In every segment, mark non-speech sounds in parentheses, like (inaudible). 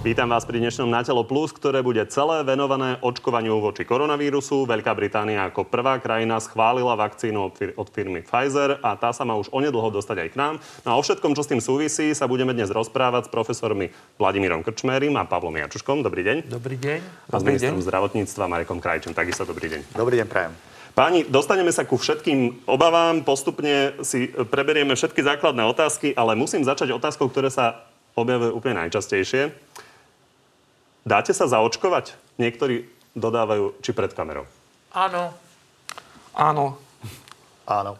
Vítam vás pri dnešnom Na telo plus, ktoré bude celé venované očkovaniu voči koronavírusu. Veľká Británia ako prvá krajina schválila vakcínu od firmy Pfizer a tá sa má už onedlho dostať aj k nám. No a o všetkom, čo s tým súvisí, sa budeme dnes rozprávať s profesormi Vladimírom Krčmérim a Pavlom Jačuškom. Dobrý deň. Dobrý deň. A s ministrom zdravotníctva Marekom Krajčom. Takisto dobrý deň. Dobrý deň, prajem. Páni, dostaneme sa ku všetkým obavám, postupne si preberieme všetky základné otázky, ale musím začať otázkou, ktoré sa objavuje úplne najčastejšie. Dáte sa zaočkovať? Niektorí dodávajú, či pred kamerou. Áno. Áno. Áno.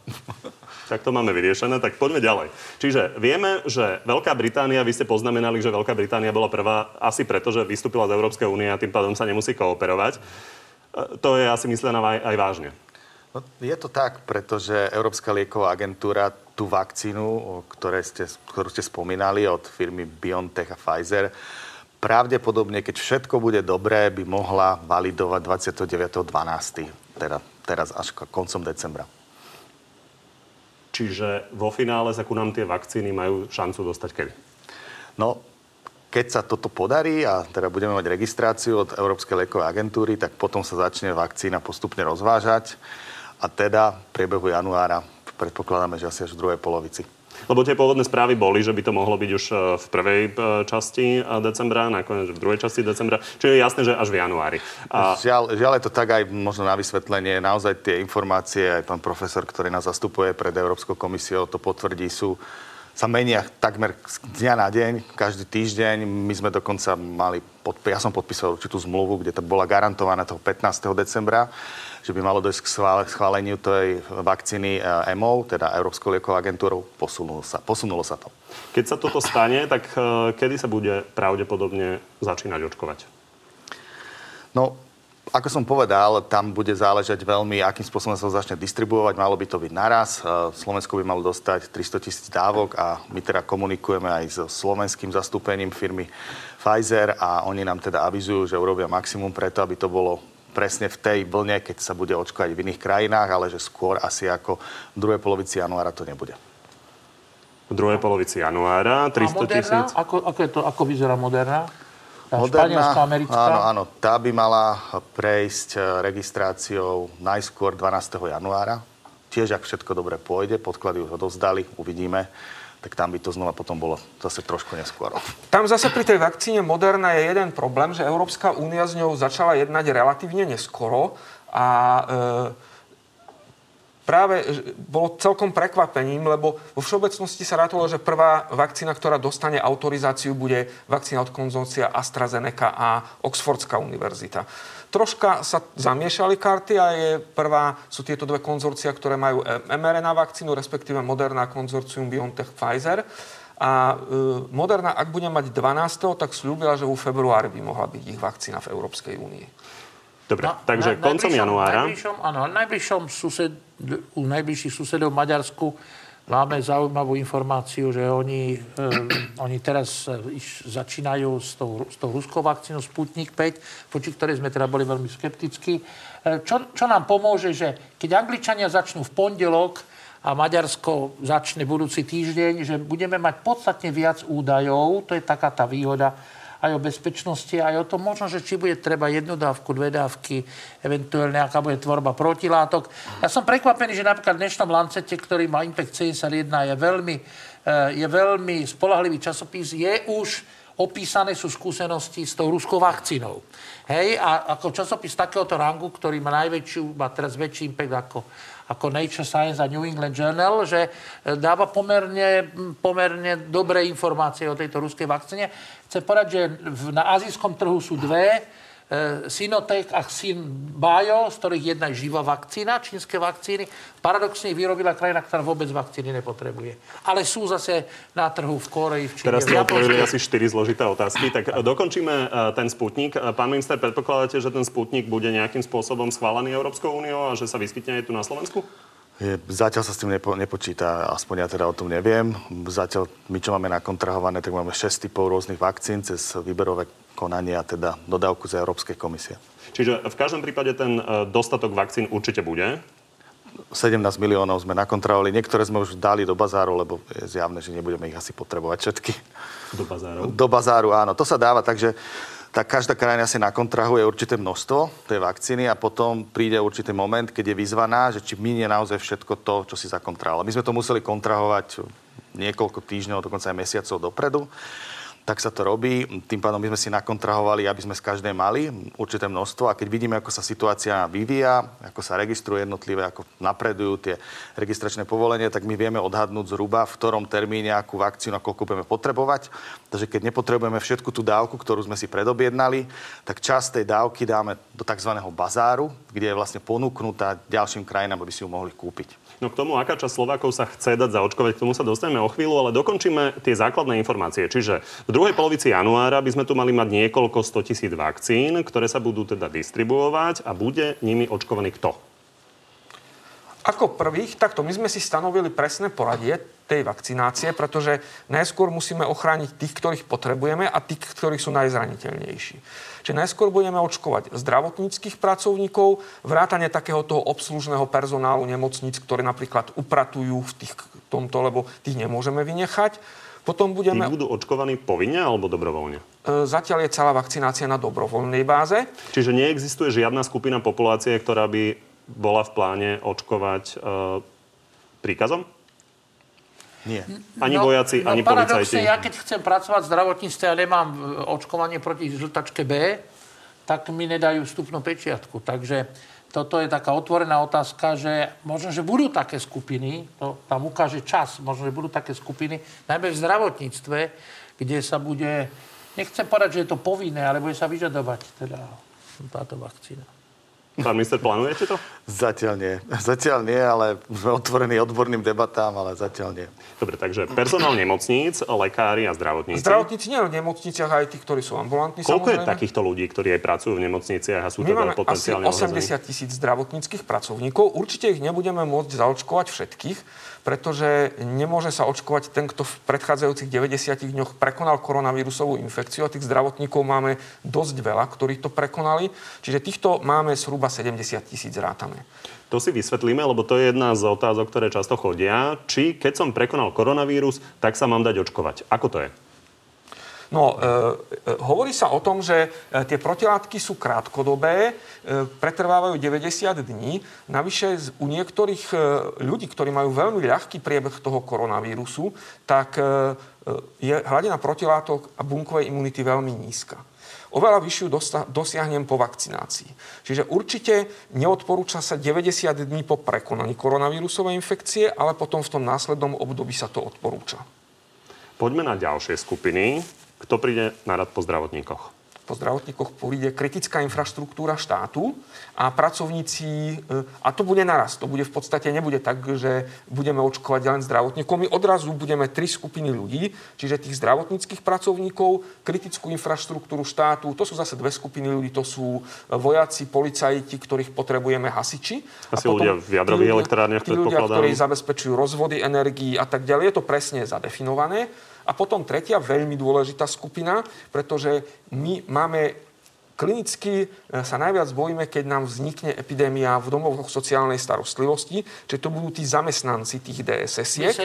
Tak to máme vyriešené, tak poďme ďalej. Čiže vieme, že Veľká Británia, vy ste poznamenali, že Veľká Británia bola prvá asi preto, že vystúpila z Európskej únie a tým pádom sa nemusí kooperovať. E, to je asi myslené aj, aj vážne. No, je to tak, pretože Európska lieková agentúra tú vakcínu, ktoré ste, ktorú ste spomínali od firmy BioNTech a Pfizer, pravdepodobne, keď všetko bude dobré, by mohla validovať 29.12. Teda teraz až koncom decembra. Čiže vo finále sa ku nám tie vakcíny majú šancu dostať kedy? No, keď sa toto podarí a teda budeme mať registráciu od Európskej liekovej agentúry, tak potom sa začne vakcína postupne rozvážať a teda v priebehu januára predpokladáme, že asi až v druhej polovici. Lebo tie pôvodné správy boli, že by to mohlo byť už e, v prvej e, časti e, decembra, nakoniec v druhej časti decembra. Čiže je jasné, že až v januári. A... Žiaľ, žiaľ je to tak aj možno na vysvetlenie. Naozaj tie informácie, aj pán profesor, ktorý nás zastupuje pred Európskou komisiou, to potvrdí, sú sa menia takmer z dňa na deň, každý týždeň. My sme dokonca mali, pod, ja som podpísal určitú zmluvu, kde to bola garantovaná toho 15. decembra že by malo dojsť k schváleniu tej vakcíny EMO, teda Európskou liekovou agentúrou. Posunulo sa, posunulo sa to. Keď sa toto stane, tak e, kedy sa bude pravdepodobne začínať očkovať? No, ako som povedal, tam bude záležať veľmi, akým spôsobom sa to začne distribuovať. Malo by to byť naraz. E, Slovensko by malo dostať 300 tisíc dávok a my teda komunikujeme aj so slovenským zastúpením firmy Pfizer a oni nám teda avizujú, že urobia maximum preto, aby to bolo presne v tej vlne, keď sa bude očkovať v iných krajinách, ale že skôr asi ako v druhej polovici januára to nebude. V druhej polovici januára 300 tisíc. Ako, ako, je to, ako vyzerá Moderna? Tá Moderna, americká? Áno, áno. Tá by mala prejsť eh, registráciou najskôr 12. januára. Tiež, ak všetko dobre pôjde, podklady už odovzdali, uvidíme tak tam by to znova potom bolo zase trošku neskôr. Tam zase pri tej vakcíne Moderna je jeden problém, že Európska únia s ňou začala jednať relatívne neskoro a e, práve bolo celkom prekvapením, lebo vo všeobecnosti sa rátalo, že prvá vakcína, ktorá dostane autorizáciu, bude vakcína od konzorcia AstraZeneca a Oxfordská univerzita. Troška sa zamiešali karty a je prvá, sú tieto dve konzorcia, ktoré majú mRNA vakcínu, respektíve Moderna konzorcium BioNTech Pfizer. A e, Moderna, ak bude mať 12., tak slúbila, že v februári by mohla byť ich vakcína v Európskej únii. Dobre, na, takže na, koncom januára... Najbližšom, áno, najbližšom sused, u najbližších susedov v Maďarsku Máme zaujímavú informáciu, že oni, e, oni teraz e, začínajú s tou, s tou ruskou vakcínou Sputnik 5, voči ktorej sme teda boli veľmi skeptickí. E, čo, čo nám pomôže, že keď Angličania začnú v pondelok a Maďarsko začne budúci týždeň, že budeme mať podstatne viac údajov, to je taká tá výhoda, aj o bezpečnosti, aj o tom možno, že či bude treba jednu dávku, dve dávky, eventuálne aká bude tvorba protilátok. Ja som prekvapený, že napríklad v dnešnom Lancete, ktorý má Impact 71, je veľmi, eh, je veľmi spolahlivý časopis, je už opísané sú skúsenosti s tou ruskou vakcínou. Hej, a ako časopis takéhoto rangu, ktorý má najväčšiu, má teraz väčší impact ako, ako Nature Science a New England Journal, že e, dáva pomerne, pomerne dobré informácie o tejto ruskej vakcíne. Chcem povedať, že na azijskom trhu sú dve Sinotech a Sinbio, z ktorých jedna je živá vakcína, čínske vakcíny. Paradoxne vyrobila krajina, ktorá vôbec vakcíny nepotrebuje. Ale sú zase na trhu v Koreji, v Číne. Teraz ste odpovedali asi 4 zložité otázky, tak (laughs) dokončíme e, ten sputnik. E, pán minister, predpokladáte, že ten sputnik bude nejakým spôsobom schválený Európskou úniou a že sa vyskytne aj tu na Slovensku? Je, zatiaľ sa s tým nepo, nepočíta, aspoň ja teda o tom neviem. Zatiaľ my, čo máme nakontrahované, tak máme 6 typov rôznych vakcín cez výberové konania, teda dodávku z Európskej komisie. Čiže v každom prípade ten e, dostatok vakcín určite bude? 17 miliónov sme nakontravovali. Niektoré sme už dali do bazáru, lebo je zjavné, že nebudeme ich asi potrebovať všetky. Do bazáru? Do bazáru, áno. To sa dáva, takže tak každá krajina si nakontrahuje určité množstvo tej vakcíny a potom príde určitý moment, keď je vyzvaná, že či minie naozaj všetko to, čo si zakontrahovala. My sme to museli kontrahovať niekoľko týždňov, dokonca aj mesiacov dopredu tak sa to robí. Tým pádom my sme si nakontrahovali, aby sme z každej mali určité množstvo a keď vidíme, ako sa situácia vyvíja, ako sa registruje jednotlivé, ako napredujú tie registračné povolenie, tak my vieme odhadnúť zhruba, v ktorom termíne akú vakcínu koľko budeme potrebovať. Takže keď nepotrebujeme všetku tú dávku, ktorú sme si predobjednali, tak časť tej dávky dáme do tzv. bazáru, kde je vlastne ponúknutá ďalším krajinám, aby si ju mohli kúpiť. No k tomu, aká časť Slovákov sa chce dať zaočkovať, k tomu sa dostaneme o chvíľu, ale dokončíme tie základné informácie. Čiže v druhej polovici januára by sme tu mali mať niekoľko 100 tisíc vakcín, ktoré sa budú teda distribuovať a bude nimi očkovaný kto? Ako prvých, takto my sme si stanovili presné poradie tej vakcinácie, pretože najskôr musíme ochrániť tých, ktorých potrebujeme a tých, ktorí sú najzraniteľnejší. Čiže najskôr budeme očkovať zdravotníckých pracovníkov, vrátane takého toho obslužného personálu nemocníc, ktorí napríklad upratujú v tých, tomto, lebo tých nemôžeme vynechať. Potom budeme... Tí budú očkovaní povinne alebo dobrovoľne? E, zatiaľ je celá vakcinácia na dobrovoľnej báze. Čiže neexistuje žiadna skupina populácie, ktorá by bola v pláne očkovať e, príkazom? Nie. Ani no, vojaci, no, ani policajti. ja keď chcem pracovať v zdravotníctve a nemám e, očkovanie proti žltačke B, tak mi nedajú vstupnú pečiatku. Takže toto je taká otvorená otázka, že možno, že budú také skupiny, to tam ukáže čas, možno, že budú také skupiny, najmä v zdravotníctve, kde sa bude, nechcem povedať, že je to povinné, ale bude sa vyžadovať teda táto vakcína. Pán minister, plánujete to? Zatiaľ nie. Zatiaľ nie, ale sme otvorení odborným debatám, ale zatiaľ nie. Dobre, takže personál nemocníc, lekári a zdravotníci. Zdravotníci nie v nemocniciach, aj tí, ktorí sú ambulantní. Koľko samozrejme. je takýchto ľudí, ktorí aj pracujú v nemocniciach a sú My teda potenciálne asi 80 tisíc zdravotníckých pracovníkov. Určite ich nebudeme môcť zaočkovať všetkých, pretože nemôže sa očkovať ten, kto v predchádzajúcich 90 dňoch prekonal koronavírusovú infekciu a tých zdravotníkov máme dosť veľa, ktorí to prekonali. Čiže týchto máme zhruba 70 tisíc rátame. To si vysvetlíme, lebo to je jedna z otázok, ktoré často chodia. Či keď som prekonal koronavírus, tak sa mám dať očkovať. Ako to je? No, e, e, hovorí sa o tom, že e, tie protilátky sú krátkodobé, e, pretrvávajú 90 dní. Navyše u niektorých e, ľudí, ktorí majú veľmi ľahký priebeh toho koronavírusu, tak e, je hladina protilátok a bunkovej imunity veľmi nízka oveľa vyššiu dosiahnem po vakcinácii. Čiže určite neodporúča sa 90 dní po prekonaní koronavírusovej infekcie, ale potom v tom následnom období sa to odporúča. Poďme na ďalšie skupiny. Kto príde na rad po zdravotníkoch? Po zdravotníkoch príde kritická infraštruktúra štátu a pracovníci, e, a to bude naraz, to bude v podstate, nebude tak, že budeme očkovať len zdravotníkov. My odrazu budeme tri skupiny ľudí, čiže tých zdravotníckých pracovníkov, kritickú infraštruktúru štátu, to sú zase dve skupiny ľudí, to sú vojaci, policajti, ktorých potrebujeme hasiči. Asi a potom ľudia v jadrových elektrárniach, tí ľudia, ktorí zabezpečujú rozvody energií a tak ďalej. Je to presne zadefinované. A potom tretia veľmi dôležitá skupina, pretože my máme klinicky e, sa najviac bojíme, keď nám vznikne epidémia v domovoch sociálnej starostlivosti, že to budú tí zamestnanci tých DSS-iek.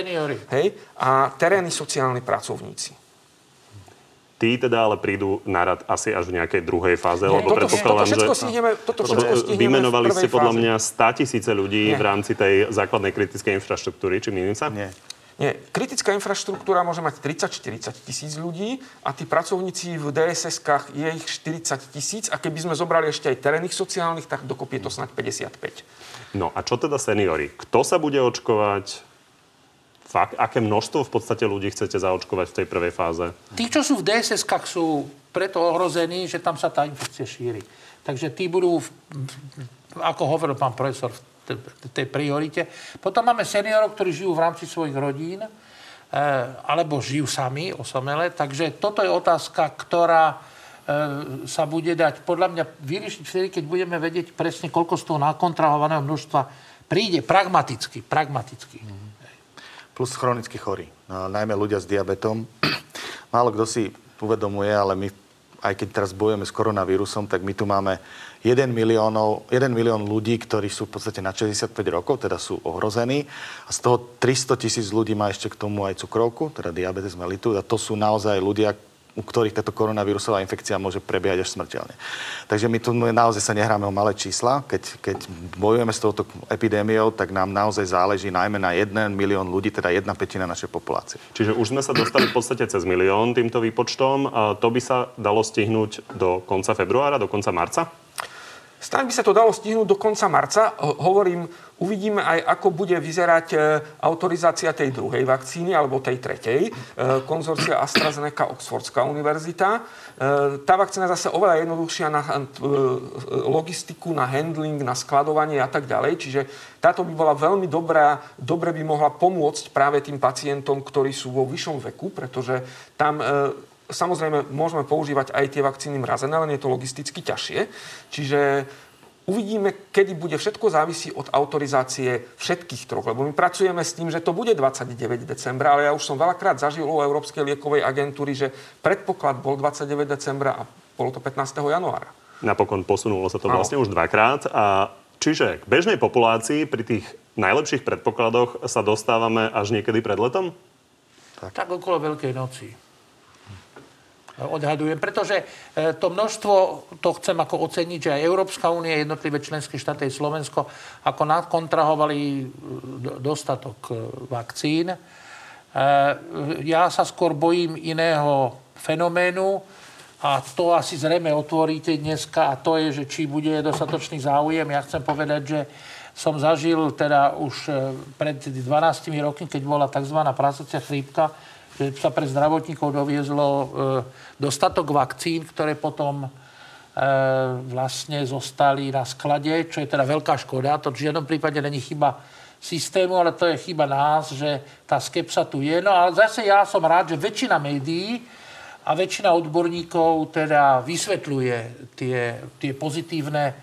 Hej, a terénni sociálni pracovníci. Tí teda ale prídu na rad asi až v nejakej druhej fáze, Nie, lebo toto, predpokladám, toto že... Stihneme, toto všetko stihneme vymenovali ste podľa mňa 100 tisíce ľudí Nie. v rámci tej základnej kritickej infraštruktúry, či milím sa? Nie. Nie, kritická infraštruktúra môže mať 30-40 tisíc ľudí a tí pracovníci v DSS-kách je ich 40 tisíc a keby sme zobrali ešte aj terénnych sociálnych, tak dokopy je to snad 55. No a čo teda seniory? Kto sa bude očkovať? Fakt, aké množstvo v podstate ľudí chcete zaočkovať v tej prvej fáze? Tí, čo sú v DSS-kách, sú preto ohrození, že tam sa tá infekcia šíri. Takže tí budú, ako hovoril pán profesor, v tej priorite. Potom máme seniorov, ktorí žijú v rámci svojich rodín, eh, alebo žijú sami, osamele. Takže toto je otázka, ktorá eh, sa bude dať podľa mňa vyriešiť vtedy, keď budeme vedieť presne, koľko z toho nakontrahovaného množstva príde pragmaticky. pragmaticky. Mm-hmm. Plus chronicky chorí. No, najmä ľudia s diabetom. (clears throat) Málo kto si uvedomuje, ale my, aj keď teraz bojujeme s koronavírusom, tak my tu máme 1 miliónov, 1 milión ľudí, ktorí sú v podstate na 65 rokov, teda sú ohrození. A z toho 300 tisíc ľudí má ešte k tomu aj cukrovku, teda diabetes mellitus. A to sú naozaj ľudia, u ktorých táto koronavírusová infekcia môže prebiehať až smrteľne. Takže my tu naozaj sa nehráme o malé čísla. Keď, keď bojujeme s touto epidémiou, tak nám naozaj záleží najmä na 1 milión ľudí, teda jedna petina našej populácie. Čiže už sme sa dostali v podstate cez milión týmto výpočtom. To by sa dalo stihnúť do konca februára, do konca marca? Snáď by sa to dalo stihnúť do konca marca. Hovorím, uvidíme aj, ako bude vyzerať e, autorizácia tej druhej vakcíny alebo tej tretej. E, konzorcia AstraZeneca Oxfordská univerzita. E, tá vakcína zase oveľa jednoduchšia na logistiku, na handling, na skladovanie a tak ďalej. Čiže táto by bola veľmi dobrá, dobre by mohla pomôcť práve tým pacientom, ktorí sú vo vyššom veku, pretože tam Samozrejme, môžeme používať aj tie vakcíny mrazené, len je to logisticky ťažšie. Čiže uvidíme, kedy bude všetko závisí od autorizácie všetkých troch. Lebo my pracujeme s tým, že to bude 29 decembra, ale ja už som veľakrát zažil u Európskej liekovej agentúry, že predpoklad bol 29 decembra a bolo to 15. januára. Napokon posunulo sa to vlastne už dvakrát. A čiže k bežnej populácii pri tých najlepších predpokladoch sa dostávame až niekedy pred letom? Tak, tak okolo Veľkej noci odhadujem, pretože e, to množstvo, to chcem ako oceniť, že aj Európska únia, jednotlivé členské štáty, Slovensko, ako nadkontrahovali e, dostatok e, vakcín. Ja sa skôr bojím iného fenoménu a to asi zrejme otvoríte dneska a to je, že či bude dostatočný záujem. Ja chcem povedať, že som zažil teda už pred 12 rokmi, keď bola tzv. prasacia chrípka, že sa pre zdravotníkov doviezlo e, dostatok vakcín, ktoré potom e, vlastne zostali na sklade, čo je teda veľká škoda. To v žiadnom prípade není chyba systému, ale to je chyba nás, že tá skepsa tu je. No ale zase ja som rád, že väčšina médií a väčšina odborníkov teda vysvetľuje tie, tie pozitívne e,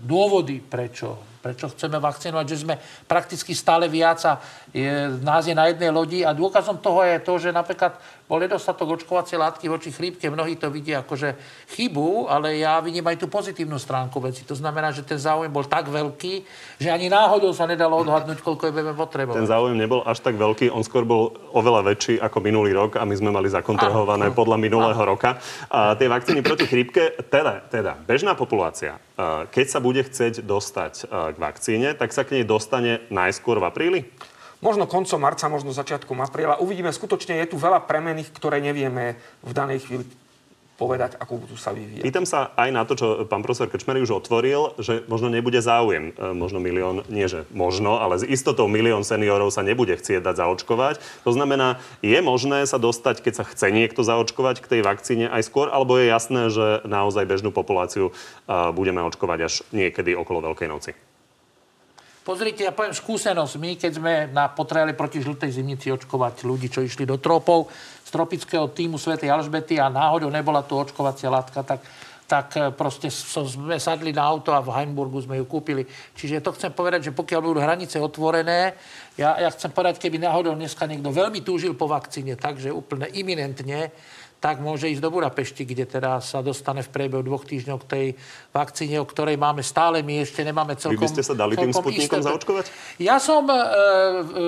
dôvody, prečo prečo chceme vakcinovať, že sme prakticky stále viac a je, nás je na jednej lodi a dôkazom toho je to, že napríklad bol nedostatok očkovacie látky voči chrípke. Mnohí to vidia akože chybu, ale ja vidím aj tú pozitívnu stránku veci. To znamená, že ten záujem bol tak veľký, že ani náhodou sa nedalo odhadnúť, koľko je budeme potrebovať. Ten záujem nebol až tak veľký, on skôr bol oveľa väčší ako minulý rok a my sme mali zakontrahované podľa minulého roka. A tie vakcíny proti chrípke, teda, teda bežná populácia, keď sa bude chcieť dostať k vakcíne, tak sa k nej dostane najskôr v apríli? Možno koncom marca, možno začiatkom apríla. Uvidíme, skutočne je tu veľa premených, ktoré nevieme v danej chvíli povedať, ako budú sa vyvíjať. Pýtam sa aj na to, čo pán profesor Krčmery už otvoril, že možno nebude záujem. E, možno milión, nie že možno, ale s istotou milión seniorov sa nebude chcieť dať zaočkovať. To znamená, je možné sa dostať, keď sa chce niekto zaočkovať k tej vakcíne aj skôr, alebo je jasné, že naozaj bežnú populáciu e, budeme očkovať až niekedy okolo Veľkej noci? Pozrite, ja poviem skúsenosť. My, keď sme na, potrebovali proti žltej zimnici očkovať ľudí, čo išli do tropov z tropického týmu Svetej Alžbety a náhodou nebola tu očkovacia látka, tak tak e, proste sme sadli na auto a v Heimburgu sme ju kúpili. Čiže to chcem povedať, že pokiaľ budú hranice otvorené, ja, ja chcem povedať, keby náhodou dneska niekto veľmi túžil po vakcíne, takže úplne iminentne, tak môže ísť do Budapešti, kde teda sa dostane v priebehu dvoch týždňov k tej vakcíne, o ktorej máme stále. My ešte nemáme celkom... Vy by ste sa dali tým sputnikom zaočkovať? Ja som, e,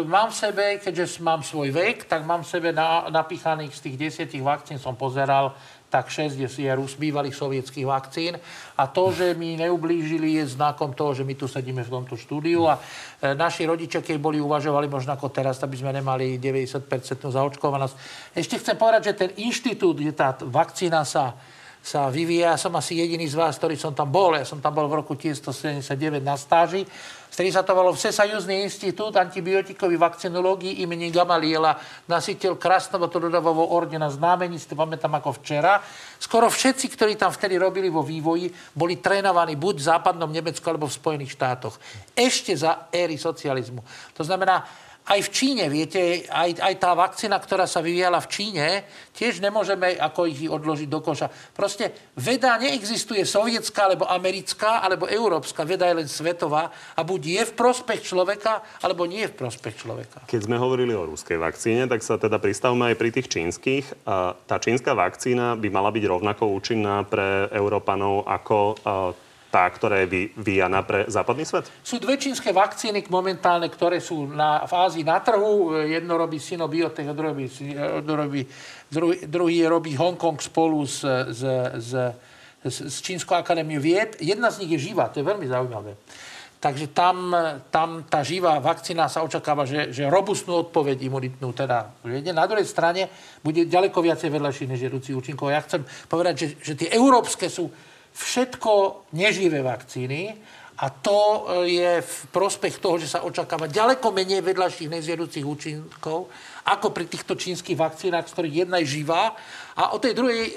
mám v sebe, keďže mám svoj vek, tak mám v sebe na, napíchaných z tých desiatich vakcín, som pozeral tak 6 je z bývalých sovietských vakcín. A to, že mi neublížili, je znakom toho, že my tu sedíme v tomto štúdiu a e, naši rodičia, keď boli uvažovali možno ako teraz, aby sme nemali 90% zaočkovanosť. Ešte chcem povedať, že ten inštitút, kde tá vakcína sa sa vyvíja. Ja som asi jediný z vás, ktorý som tam bol. Ja som tam bol v roku 1979 na stáži ktorý sa to volalo Všesajúzny institút antibiotikový vakcinológii imení Gamaliela, nasiteľ krásneho trudového ordena znamení, si to pamätám ako včera. Skoro všetci, ktorí tam vtedy robili vo vývoji, boli trénovaní buď v západnom Nemecku alebo v Spojených štátoch. Ešte za éry socializmu. To znamená, aj v Číne, viete, aj, aj tá vakcína, ktorá sa vyvíjala v Číne, tiež nemôžeme ako ich odložiť do koša. Proste veda neexistuje sovietská, alebo americká, alebo európska. Veda je len svetová a buď je v prospech človeka, alebo nie je v prospech človeka. Keď sme hovorili o ruskej vakcíne, tak sa teda pristavme aj pri tých čínskych. Tá čínska vakcína by mala byť rovnako účinná pre Európanov ako tá, ktorá je vyjana pre západný svet? Sú dve čínske vakcíny momentálne, ktoré sú na fázi na trhu. Jedno robí Sinobiotech a robí, druhý, druhý robí Hongkong spolu s, s, s, s Čínskou akadémiou vied. Jedna z nich je živá, to je veľmi zaujímavé. Takže tam, tam tá živá vakcína sa očakáva, že, že robustnú odpoveď imunitnú teda Na druhej strane bude ďaleko viacej vedľajších než jedúcich účinkov. Ja chcem povedať, že, že tie európske sú všetko neživé vakcíny a to e, je v prospech toho, že sa očakáva ďaleko menej vedľajších nezjedúcich účinkov ako pri týchto čínskych vakcínach, z ktorých jedna je živá. A o tej druhej e,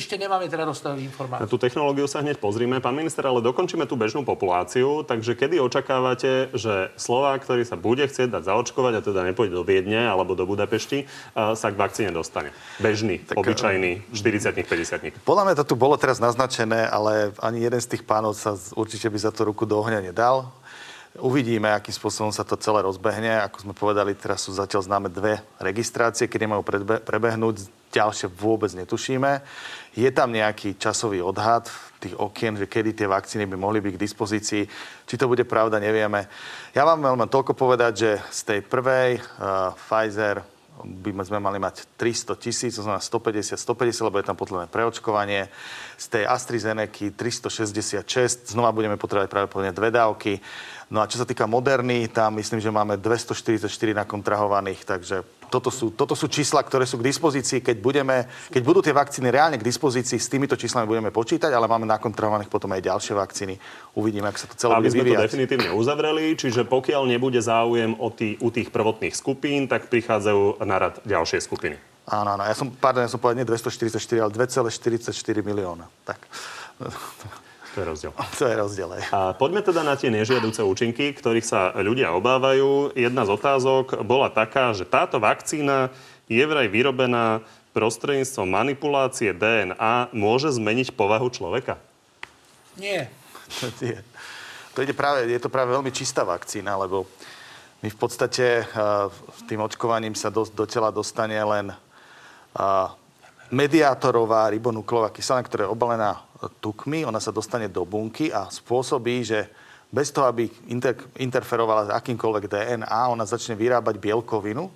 ešte nemáme teda dostatok informácií. Na tú technológiu sa hneď pozrime. Pán minister, ale dokončíme tú bežnú populáciu. Takže kedy očakávate, že Slovák, ktorý sa bude chcieť dať zaočkovať a teda nepôjde do Viedne alebo do Budapešti, e, sa k vakcíne dostane? Bežný, tak, e, obyčajný, 40 50 Podľa mňa to tu bolo teraz naznačené, ale ani jeden z tých pánov sa určite by za to ruku do ohňa nedal. Uvidíme, akým spôsobom sa to celé rozbehne. Ako sme povedali, teraz sú zatiaľ známe dve registrácie, kedy majú prebehnúť. Ďalšie vôbec netušíme. Je tam nejaký časový odhad tých okien, že kedy tie vakcíny by mohli byť k dispozícii. Či to bude pravda, nevieme. Ja vám len toľko povedať, že z tej prvej uh, Pfizer by sme mali mať 300 tisíc, to znamená 150, 150, lebo je tam potrebné preočkovanie. Z tej AstraZeneca 366, znova budeme potrebovať pravdepodobne dve dávky. No a čo sa týka Moderny, tam myslím, že máme 244 nakontrahovaných, takže toto sú, toto sú čísla, ktoré sú k dispozícii. Keď, budeme, keď budú tie vakcíny reálne k dispozícii, s týmito číslami budeme počítať, ale máme nakontrahovaných potom aj ďalšie vakcíny. Uvidíme, ako sa to celé Aby bude sme vyvíjať. to definitívne uzavreli, čiže pokiaľ nebude záujem o tý, u tých prvotných skupín, tak prichádzajú na rad ďalšie skupiny. Áno, áno. Ja som, pardon, ja som povedal nie 244, ale 2,44 milióna. Tak. (laughs) To je rozdiel. To je rozdiel. Aj. A poďme teda na tie nežiaduce účinky, ktorých sa ľudia obávajú. Jedna z otázok bola taká, že táto vakcína je vraj vyrobená prostredníctvom manipulácie DNA môže zmeniť povahu človeka? Nie. To je, práve, je to práve veľmi čistá vakcína, lebo my v podstate uh, tým očkovaním sa do, do tela dostane len uh, mediátorová ribonukleová kyselina, ktorá je obalená tukmi, ona sa dostane do bunky a spôsobí, že bez toho, aby inter- interferovala s akýmkoľvek DNA, ona začne vyrábať bielkovinu,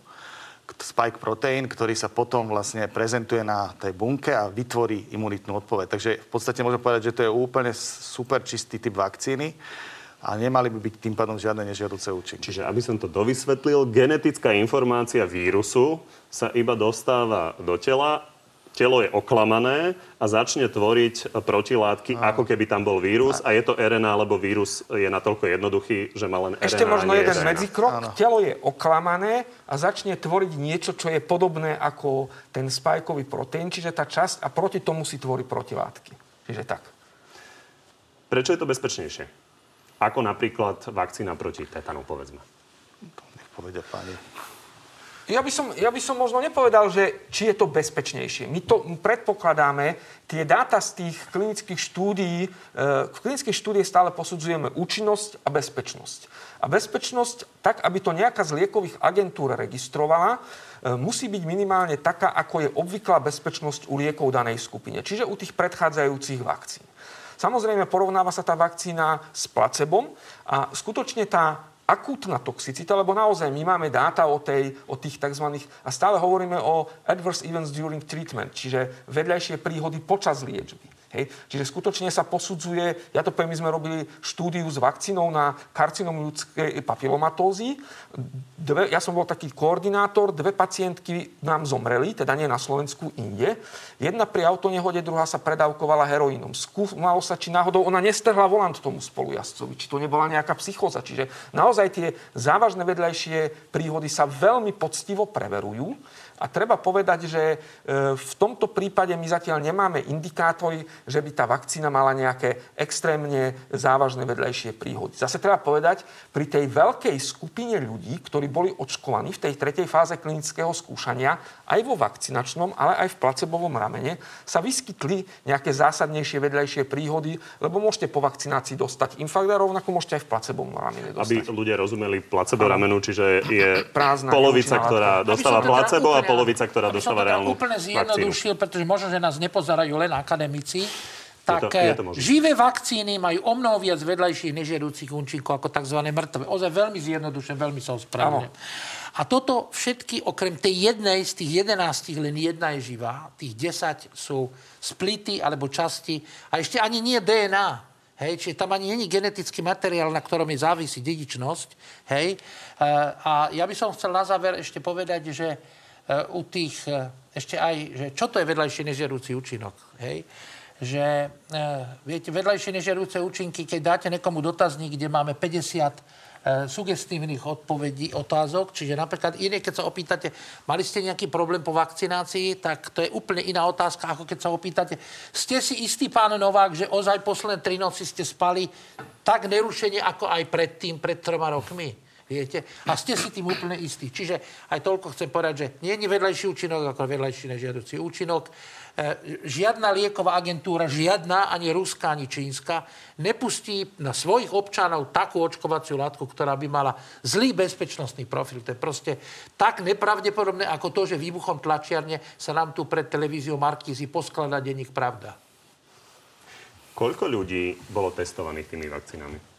spike protein, ktorý sa potom vlastne prezentuje na tej bunke a vytvorí imunitnú odpoveď. Takže v podstate môžem povedať, že to je úplne super čistý typ vakcíny a nemali by byť tým pádom žiadne nežiaduce účinky. Čiže aby som to dovysvetlil, genetická informácia vírusu sa iba dostáva do tela telo je oklamané a začne tvoriť protilátky, Áno. ako keby tam bol vírus. A je to RNA, lebo vírus je natoľko jednoduchý, že má len RNA. Ešte možno jeden RNA. medzikrok. Áno. Telo je oklamané a začne tvoriť niečo, čo je podobné ako ten spajkový proteín, čiže tá časť a proti tomu si tvorí protilátky. Čiže tak. Prečo je to bezpečnejšie? Ako napríklad vakcína proti tetanu, povedzme. To nech povedia páni ja by, som, ja by som možno nepovedal, že či je to bezpečnejšie. My to predpokladáme, tie dáta z tých klinických štúdií, e, v klinických štúdii stále posudzujeme účinnosť a bezpečnosť. A bezpečnosť, tak aby to nejaká z liekových agentúr registrovala, e, musí byť minimálne taká, ako je obvyklá bezpečnosť u liekov danej skupine, čiže u tých predchádzajúcich vakcín. Samozrejme, porovnáva sa tá vakcína s placebom a skutočne tá akútna toxicita, lebo naozaj my máme dáta o, tej, o tých tzv. a stále hovoríme o adverse events during treatment, čiže vedľajšie príhody počas liečby. Hej. Čiže skutočne sa posudzuje, ja to poviem, my sme robili štúdiu s vakcínou na karcinom ľudskej papilomatózy. Dve, ja som bol taký koordinátor, dve pacientky nám zomreli, teda nie na Slovensku, inde. Jedna pri autonehode, druhá sa predávkovala heroínom. Skúmalo sa, či náhodou ona nestrhla volant tomu spolujazcovi, či to nebola nejaká psychóza. Čiže naozaj tie závažné vedľajšie príhody sa veľmi poctivo preverujú. A treba povedať, že e, v tomto prípade my zatiaľ nemáme indikátory, že by tá vakcína mala nejaké extrémne závažné vedľajšie príhody. Zase treba povedať, pri tej veľkej skupine ľudí, ktorí boli očkovaní v tej tretej fáze klinického skúšania, aj vo vakcinačnom, ale aj v placebovom ramene, sa vyskytli nejaké zásadnejšie vedľajšie príhody, lebo môžete po vakcinácii dostať infarkt a rovnako môžete aj v placebovom ramene dostať. Aby ľudia rozumeli placebo ramenu, čiže je Prázdna, polovica, ktorá dostáva placebo a polovica, ktorá dostáva reálnu úplne vakcínu. zjednodušil, pretože možno, že nás nepozerajú len akademici, tak to- je eh, to živé vakcíny majú o mnoho viac vedľajších nežiaducich účinkov ako tzv. mŕtve. Ozaj veľmi zjednodušene, veľmi sa ospravedlňujem. A toto všetky, okrem tej jednej z tých 11, len jedna je živá, tých 10 sú splity alebo časti a ešte ani nie DNA. Hej, čiže tam ani není genetický materiál, na ktorom je závisí dedičnosť. Hej. E, A ja by som chcel na záver ešte povedať, že u tých, e, ešte aj, že čo to je vedľajšie nežiarúci účinok. Hej. Že, e, viete, vedľajšie nežiarúce účinky, keď dáte nekomu dotazník, kde máme 50 e, sugestívnych odpovedí, otázok. Čiže napríklad iné, keď sa opýtate, mali ste nejaký problém po vakcinácii, tak to je úplne iná otázka, ako keď sa opýtate, ste si istý, pán Novák, že ozaj posledné tri noci ste spali tak nerušene, ako aj predtým, pred troma rokmi? Viete? A ste si tým úplne istí. Čiže aj toľko chcem povedať, že nie je vedľajší účinok ako vedľajší nežiaducí účinok. E, žiadna lieková agentúra, žiadna, ani ruská, ani čínska, nepustí na svojich občanov takú očkovaciu látku, ktorá by mala zlý bezpečnostný profil. To je proste tak nepravdepodobné, ako to, že výbuchom tlačiarne sa nám tu pred televíziou Markízy poskladá denník Pravda. Koľko ľudí bolo testovaných tými vakcínami?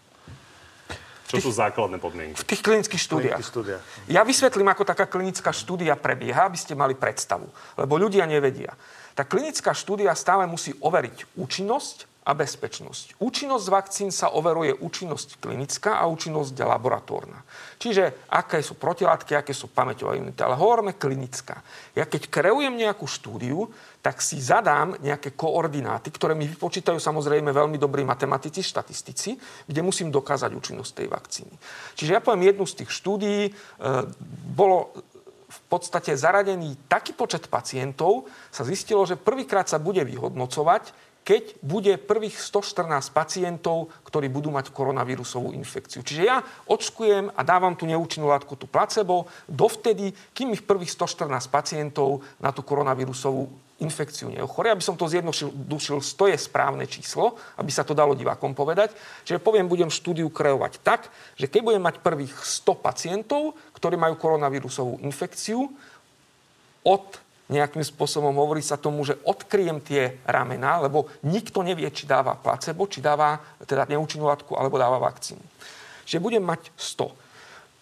Čo sú základné podmienky? V tých klinických štúdiách. Štúdiách. Ja vysvetlím, ako taká klinická štúdia prebieha, aby ste mali predstavu. Lebo ľudia nevedia. Tá klinická štúdia stále musí overiť účinnosť a bezpečnosť. Účinnosť vakcín sa overuje účinnosť klinická a účinnosť laboratórna. Čiže aké sú protilátky, aké sú pamäťové unity. Ale hovoríme klinická. Ja keď kreujem nejakú štúdiu, tak si zadám nejaké koordináty, ktoré mi vypočítajú samozrejme veľmi dobrí matematici, štatistici, kde musím dokázať účinnosť tej vakcíny. Čiže ja poviem jednu z tých štúdií, e, bolo v podstate zaradený taký počet pacientov, sa zistilo, že prvýkrát sa bude vyhodnocovať, keď bude prvých 114 pacientov, ktorí budú mať koronavírusovú infekciu. Čiže ja očkujem a dávam tú neúčinnú látku, tú placebo, dovtedy, kým ich prvých 114 pacientov na tú koronavírusovú infekciu neochoria. Aby som to zjednodušil, 100 je správne číslo, aby sa to dalo divákom povedať. Čiže poviem, budem štúdiu kreovať tak, že keď budem mať prvých 100 pacientov, ktorí majú koronavírusovú infekciu, od nejakým spôsobom hovorí sa tomu, že odkryjem tie ramená, lebo nikto nevie, či dáva placebo, či dáva teda neúčinnú látku, alebo dáva vakcínu. Čiže budem mať 100.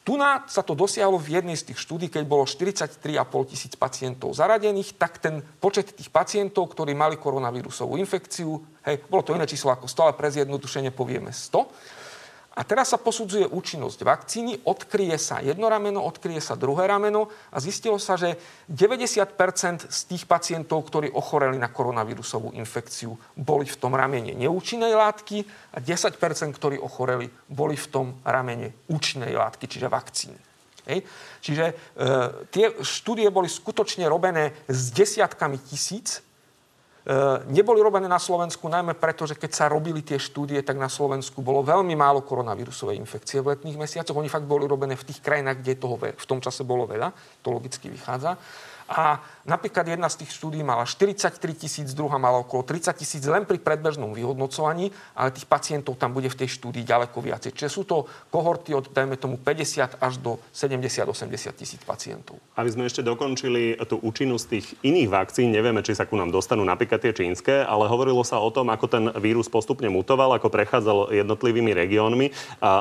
Tu sa to dosiahlo v jednej z tých štúdí, keď bolo 43,5 tisíc pacientov zaradených, tak ten počet tých pacientov, ktorí mali koronavírusovú infekciu, hej, bolo to iné číslo ako 100, ale pre zjednodušenie povieme 100. A teraz sa posudzuje účinnosť vakcíny, odkryje sa jedno rameno, odkryje sa druhé rameno a zistilo sa, že 90% z tých pacientov, ktorí ochoreli na koronavírusovú infekciu, boli v tom ramene neúčinnej látky a 10%, ktorí ochoreli, boli v tom ramene účinnej látky, čiže vakcíny. Hej. Čiže e, tie štúdie boli skutočne robené s desiatkami tisíc neboli robené na Slovensku, najmä preto, že keď sa robili tie štúdie, tak na Slovensku bolo veľmi málo koronavírusovej infekcie v letných mesiacoch. Oni fakt boli robené v tých krajinách, kde toho v tom čase bolo veľa. To logicky vychádza. A napríklad jedna z tých štúdí mala 43 tisíc, druhá mala okolo 30 tisíc len pri predbežnom vyhodnocovaní, ale tých pacientov tam bude v tej štúdii ďaleko viacej. Čiže sú to kohorty od, dajme tomu, 50 až do 70-80 tisíc pacientov. Aby sme ešte dokončili tú účinnosť tých iných vakcín, nevieme, či sa ku nám dostanú napríklad tie čínske, ale hovorilo sa o tom, ako ten vírus postupne mutoval, ako prechádzal jednotlivými regiónmi.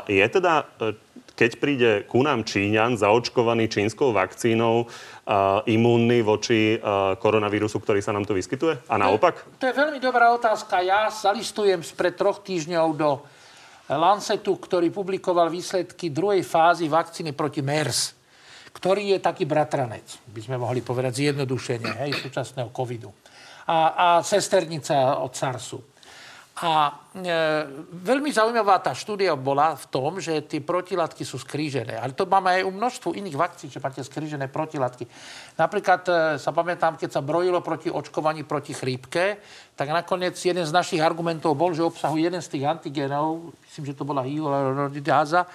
Je teda, e, keď príde ku nám Číňan zaočkovaný čínskou vakcínou, uh, imúnny voči uh, koronavírusu, ktorý sa nám tu vyskytuje? A naopak? To je veľmi dobrá otázka. Ja zalistujem spred troch týždňov do Lancetu, ktorý publikoval výsledky druhej fázy vakcíny proti MERS, ktorý je taký bratranec, by sme mohli povedať zjednodušene, hej, súčasného covidu. A, a sesternica od SARSu. A veľmi zaujímavá tá štúdia bola v tom, že tie protilátky sú skrížené. Ale to máme aj u množstvu iných vakcín, že máte skrížené protilátky. Napríklad e, sa pamätám, keď sa brojilo proti očkovaní proti chrípke, tak nakoniec jeden z našich argumentov bol, že obsahuje jeden z tých antigénov, myslím, že to bola hyaluronidáza,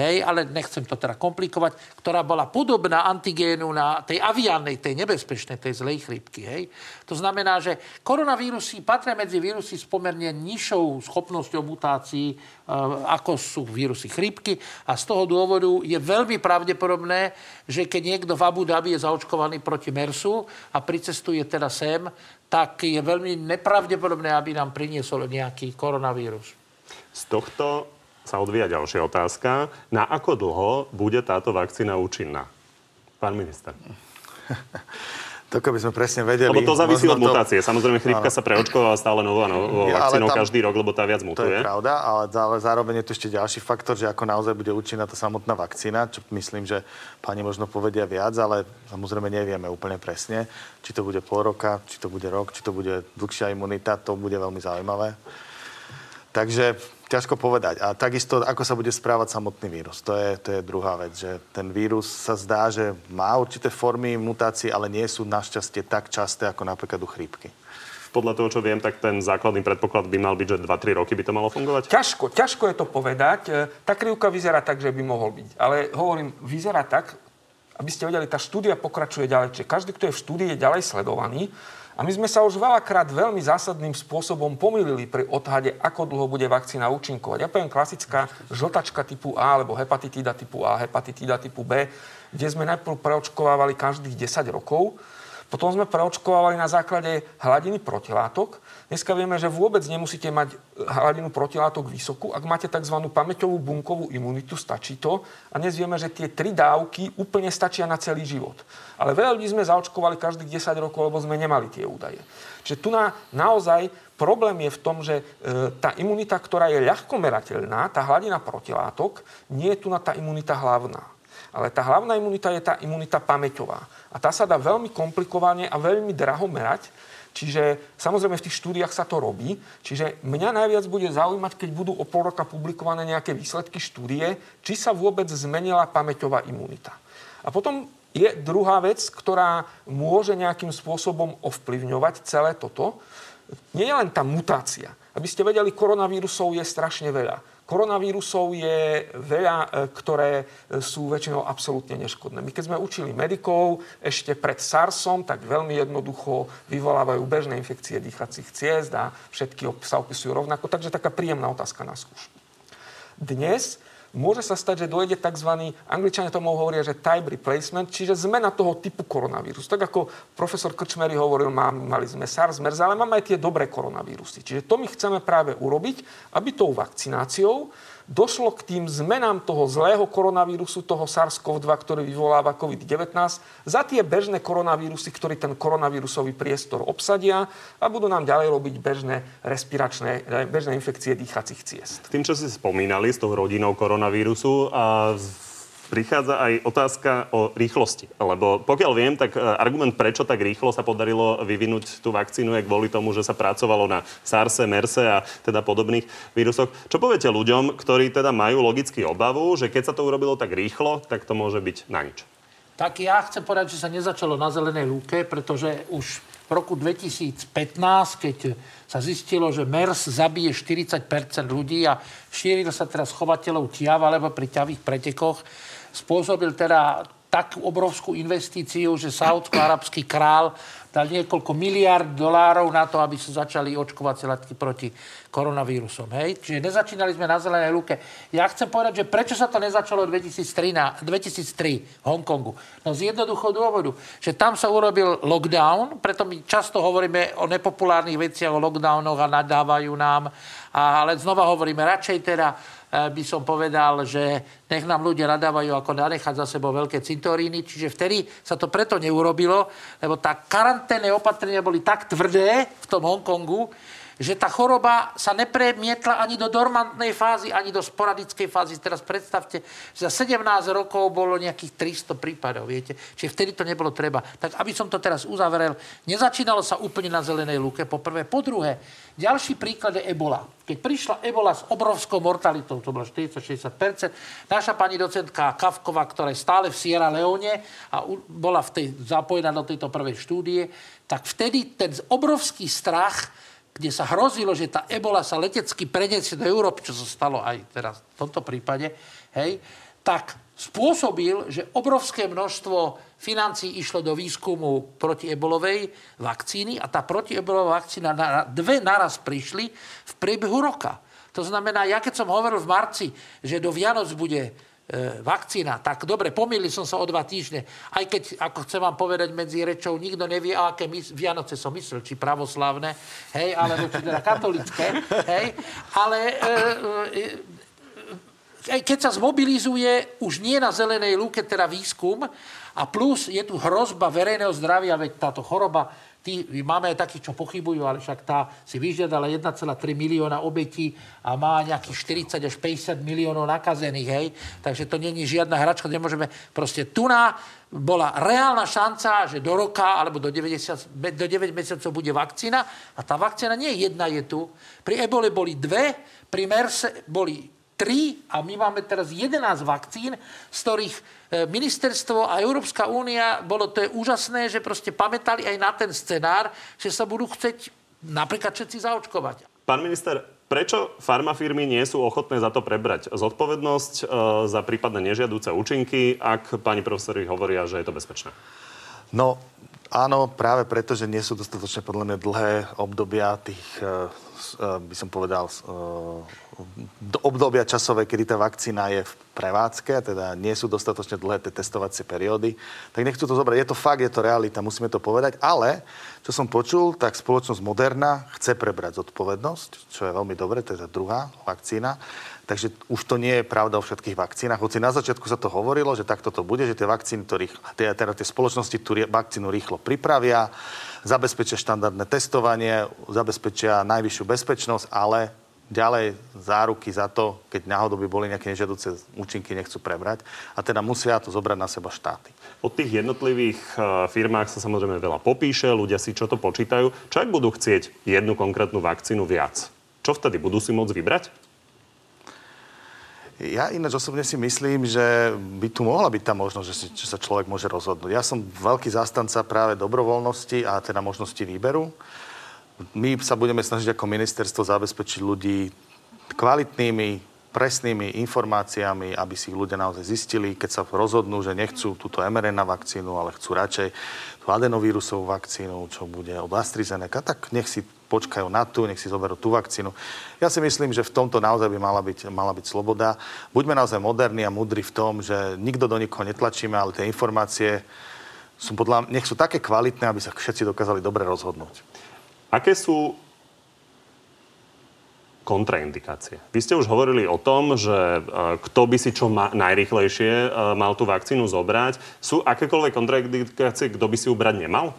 hej, ale nechcem to teda komplikovať, ktorá bola podobná antigénu na tej aviánnej, tej nebezpečnej, tej zlej chrípky, hej. To znamená, že koronavírusy patria medzi vírusy s pomerne nižšou schopnosťou mutácií, e, ako sú vírusy chrípky a z toho dôvodu je veľmi pravdepodobné, že keď niekto v Abu Dhabi je zaočkovaný proti MERSu a pricestuje teda sem, tak je veľmi nepravdepodobné, aby nám priniesol nejaký koronavírus. Z tohto sa odvíja ďalšia otázka. Na ako dlho bude táto vakcína účinná? Pán minister. (laughs) To by sme presne vedeli. Lebo to závisí od mutácie. To... Samozrejme, chrípka sa preočkovala stále novou a novou vakcínou tam, každý rok, lebo tá viac mutuje. To je pravda, ale, ale zároveň je tu ešte ďalší faktor, že ako naozaj bude účinná tá samotná vakcína, čo myslím, že pani možno povedia viac, ale samozrejme nevieme úplne presne, či to bude pol roka, či to bude rok, či to bude dlhšia imunita, to bude veľmi zaujímavé. Takže ťažko povedať. A takisto, ako sa bude správať samotný vírus. To je, to je druhá vec, že ten vírus sa zdá, že má určité formy mutácií, ale nie sú našťastie tak časté, ako napríklad u chrípky. Podľa toho, čo viem, tak ten základný predpoklad by mal byť, že 2-3 roky by to malo fungovať? Ťažko, ťažko je to povedať. E, tá krivka vyzerá tak, že by mohol byť. Ale hovorím, vyzerá tak, aby ste vedeli, tá štúdia pokračuje ďalej. Čiže každý, kto je v štúdii, je ďalej sledovaný. A my sme sa už veľakrát veľmi zásadným spôsobom pomýlili pri odhade, ako dlho bude vakcína účinkovať. Ja poviem klasická žltačka typu A, alebo hepatitída typu A, hepatitída typu B, kde sme najprv preočkovávali každých 10 rokov, potom sme preočkovávali na základe hladiny protilátok Dneska vieme, že vôbec nemusíte mať hladinu protilátok vysokú. Ak máte tzv. pamäťovú bunkovú imunitu, stačí to. A dnes vieme, že tie tri dávky úplne stačia na celý život. Ale veľa ľudí sme zaočkovali každých 10 rokov, lebo sme nemali tie údaje. Čiže tu na, naozaj problém je v tom, že e, tá imunita, ktorá je ľahko merateľná, tá hladina protilátok, nie je tu na tá imunita hlavná. Ale tá hlavná imunita je tá imunita pamäťová. A tá sa dá veľmi komplikovane a veľmi draho merať. Čiže samozrejme v tých štúdiách sa to robí. Čiže mňa najviac bude zaujímať, keď budú o pol roka publikované nejaké výsledky štúdie, či sa vôbec zmenila pamäťová imunita. A potom je druhá vec, ktorá môže nejakým spôsobom ovplyvňovať celé toto. Nie je len tá mutácia. Aby ste vedeli, koronavírusov je strašne veľa. Koronavírusov je veľa, e, ktoré e, sú väčšinou absolútne neškodné. My keď sme učili medikov ešte pred SARSom, tak veľmi jednoducho vyvolávajú bežné infekcie dýchacích ciest a všetky sa opisujú rovnako. Takže taká príjemná otázka na skúšku. Dnes môže sa stať, že dojde tzv. angličania tomu hovoria, že type replacement, čiže zmena toho typu koronavírusu. Tak ako profesor Krčmery hovoril, má, mali sme SARS, MERS, ale máme aj tie dobré koronavírusy. Čiže to my chceme práve urobiť, aby tou vakcináciou došlo k tým zmenám toho zlého koronavírusu, toho SARS-CoV-2, ktorý vyvoláva COVID-19, za tie bežné koronavírusy, ktorý ten koronavírusový priestor obsadia a budú nám ďalej robiť bežné respiračné, bežné infekcie dýchacích ciest. Tým, čo si spomínali s tou rodinou koronavírusu a prichádza aj otázka o rýchlosti. Lebo pokiaľ viem, tak e, argument, prečo tak rýchlo sa podarilo vyvinúť tú vakcínu, je kvôli tomu, že sa pracovalo na SARSe, MERSe a teda podobných vírusoch. Čo poviete ľuďom, ktorí teda majú logický obavu, že keď sa to urobilo tak rýchlo, tak to môže byť na nič? Tak ja chcem povedať, že sa nezačalo na zelenej lúke, pretože už v roku 2015, keď sa zistilo, že MERS zabije 40% ľudí a šíril sa teraz chovateľov tiav alebo pri ťavých pretekoch, spôsobil teda takú obrovskú investíciu, že saudsko-arabský král dal niekoľko miliard dolárov na to, aby sa začali očkovacie látky proti koronavírusom. Hej? Čiže nezačínali sme na zelenej lúke. Ja chcem povedať, že prečo sa to nezačalo v 2003, na, 2003 v Hongkongu? No z jednoduchého dôvodu, že tam sa urobil lockdown, preto my často hovoríme o nepopulárnych veciach, o lockdownoch a nadávajú nám. A, ale znova hovoríme, radšej teda by som povedal, že nech nám ľudia nadávajú, ako nanechať za sebou veľké cintoríny. Čiže vtedy sa to preto neurobilo, lebo tá karanténne opatrenia boli tak tvrdé v tom Hongkongu, že tá choroba sa nepremietla ani do dormantnej fázy, ani do sporadickej fázy. Teraz predstavte, že za 17 rokov bolo nejakých 300 prípadov, viete. Čiže vtedy to nebolo treba. Tak aby som to teraz uzavrel, nezačínalo sa úplne na zelenej lúke, po prvé. Po druhé, ďalší príklad je ebola. Keď prišla ebola s obrovskou mortalitou, to bolo 40-60%, naša pani docentka Kavková, ktorá je stále v Sierra Leone a bola v tej, zapojená do tejto prvej štúdie, tak vtedy ten obrovský strach kde sa hrozilo, že tá ebola sa letecky preniesie do Európy, čo sa stalo aj teraz v tomto prípade, hej, tak spôsobil, že obrovské množstvo financí išlo do výskumu protiebolovej vakcíny a tá protiebolová vakcína na, dve naraz prišli v priebehu roka. To znamená, ja keď som hovoril v marci, že do Vianoc bude vakcína, tak dobre, pomýlil som sa o dva týždne. Aj keď, ako chcem vám povedať medzi rečou, nikto nevie, aké mys- Vianoce som myslel, či pravoslavné, hej, alebo či teda katolické, hej, ale e, e, keď sa zmobilizuje už nie na zelenej lúke, teda výskum, a plus je tu hrozba verejného zdravia, veď táto choroba tí, máme aj takých, čo pochybujú, ale však tá si vyžiadala 1,3 milióna obetí a má nejakých 40 až 50 miliónov nakazených, hej. Takže to není žiadna hračka, nemôžeme, proste tu na bola reálna šanca, že do roka alebo do, 90, do 9 mesiacov bude vakcína a tá vakcína nie jedna je tu. Pri ebole boli dve, pri MERSE boli tri a my máme teraz 11 vakcín, z ktorých e, ministerstvo a Európska únia, bolo to je úžasné, že proste pamätali aj na ten scenár, že sa budú chceť napríklad všetci zaočkovať. Pán minister, prečo farmafirmy nie sú ochotné za to prebrať zodpovednosť e, za prípadné nežiaduce účinky, ak pani profesori hovoria, že je to bezpečné? No, áno, práve preto, že nie sú dostatočne podľa mňa dlhé obdobia tých, e, by som povedal, do obdobia časové, kedy tá vakcína je v prevádzke, teda nie sú dostatočne dlhé tie testovacie periódy, tak nechcú to zobrať. Je to fakt, je to realita, musíme to povedať, ale čo som počul, tak spoločnosť Moderna chce prebrať zodpovednosť, čo je veľmi dobre, to je tá druhá vakcína. Takže už to nie je pravda o všetkých vakcínach. Hoci na začiatku sa to hovorilo, že takto to bude, že tie vakcíny, ktorých, tie, teda tie spoločnosti tú vakcínu rýchlo pripravia, zabezpečia štandardné testovanie, zabezpečia najvyššiu bezpečnosť, ale ďalej záruky za to, keď náhodou by boli nejaké nežiaduce účinky, nechcú prebrať. A teda musia to zobrať na seba štáty. O tých jednotlivých e, firmách sa samozrejme veľa popíše, ľudia si čo to počítajú. Čo ak budú chcieť jednu konkrétnu vakcínu viac? Čo vtedy? Budú si môcť vybrať? Ja ináč osobne si myslím, že by tu mohla byť tá možnosť, že, si, že sa človek môže rozhodnúť. Ja som veľký zastanca práve dobrovoľnosti a teda možnosti výberu. My sa budeme snažiť ako ministerstvo zabezpečiť ľudí kvalitnými, presnými informáciami, aby si ich ľudia naozaj zistili, keď sa rozhodnú, že nechcú túto mRNA vakcínu, ale chcú radšej tú adenovírusovú vakcínu, čo bude od AstraZeneca, tak nech si počkajú na tú, nech si zoberú tú vakcínu. Ja si myslím, že v tomto naozaj by mala byť, mala byť sloboda. Buďme naozaj moderní a mudrí v tom, že nikto do nikoho netlačíme, ale tie informácie sú podľa, nech sú také kvalitné, aby sa všetci dokázali dobre rozhodnúť. Aké sú kontraindikácie. Vy ste už hovorili o tom, že e, kto by si čo ma, najrychlejšie e, mal tú vakcínu zobrať. Sú akékoľvek kontraindikácie, kto by si ju brať nemal?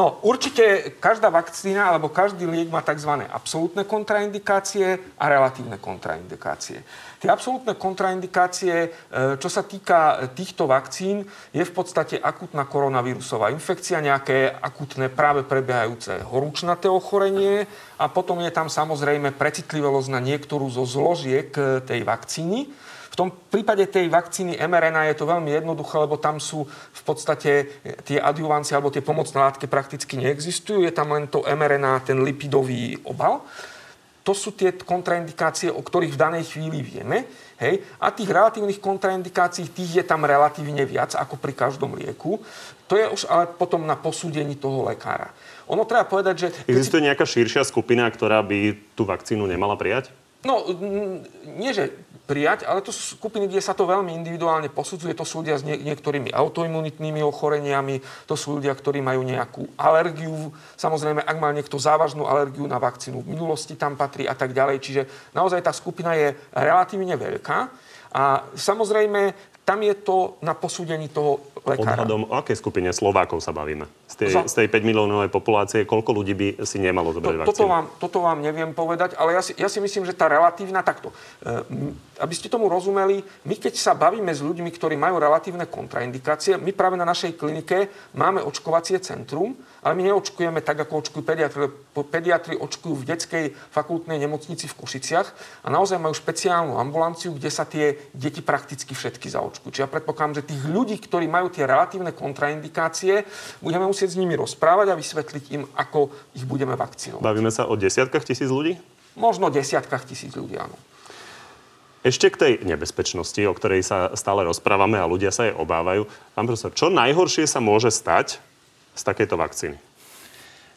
No, určite každá vakcína alebo každý liek má tzv. absolútne kontraindikácie a relatívne kontraindikácie. Tie absolútne kontraindikácie, e, čo sa týka týchto vakcín, je v podstate akutná koronavírusová infekcia, nejaké akutné práve prebiehajúce horúčnaté ochorenie a potom je tam samozrejme precitlivosť na niektorú zo zložiek e, tej vakcíny. V tom prípade tej vakcíny mRNA je to veľmi jednoduché, lebo tam sú v podstate tie adjuvancie alebo tie pomocné látky prakticky neexistujú. Je tam len to mRNA, ten lipidový obal. To sú tie kontraindikácie, o ktorých v danej chvíli vieme. Hej? A tých relatívnych kontraindikácií, tých je tam relatívne viac ako pri každom lieku. To je už ale potom na posúdení toho lekára. Ono treba povedať, že... Existuje nejaká širšia skupina, ktorá by tú vakcínu nemala prijať? No, nie, že prijať, ale to sú skupiny, kde sa to veľmi individuálne posudzuje. To sú ľudia s nie, niektorými autoimunitnými ochoreniami, to sú ľudia, ktorí majú nejakú alergiu. Samozrejme, ak mal niekto závažnú alergiu na vakcínu v minulosti, tam patrí a tak ďalej. Čiže naozaj tá skupina je relatívne veľká. A samozrejme, tam je to na posúdení toho lekára. Odhadom, o akej skupine Slovákov sa bavíme? Z tej, Za... z tej 5 miliónovej populácie, koľko ľudí by si nemalo zobrať to, toto, vám, toto vám neviem povedať, ale ja si, ja si myslím, že tá relatívna takto. E, aby ste tomu rozumeli, my keď sa bavíme s ľuďmi, ktorí majú relatívne kontraindikácie, my práve na našej klinike máme očkovacie centrum, ale my neočkujeme tak, ako očkujú pediatri. Pediatri očkujú v detskej fakultnej nemocnici v Košiciach a naozaj majú špeciálnu ambulanciu, kde sa tie deti prakticky všetky zaočkujú. Čiže ja predpokladám, že tých ľudí, ktorí majú tie relatívne kontraindikácie, budeme musieť s nimi rozprávať a vysvetliť im, ako ich budeme vakcinovať. Bavíme sa o desiatkách tisíc ľudí? Možno desiatkách tisíc ľudí, áno. Ešte k tej nebezpečnosti, o ktorej sa stále rozprávame a ľudia sa jej obávajú. Pán profesor, čo najhoršie sa môže stať z takejto vakcíny?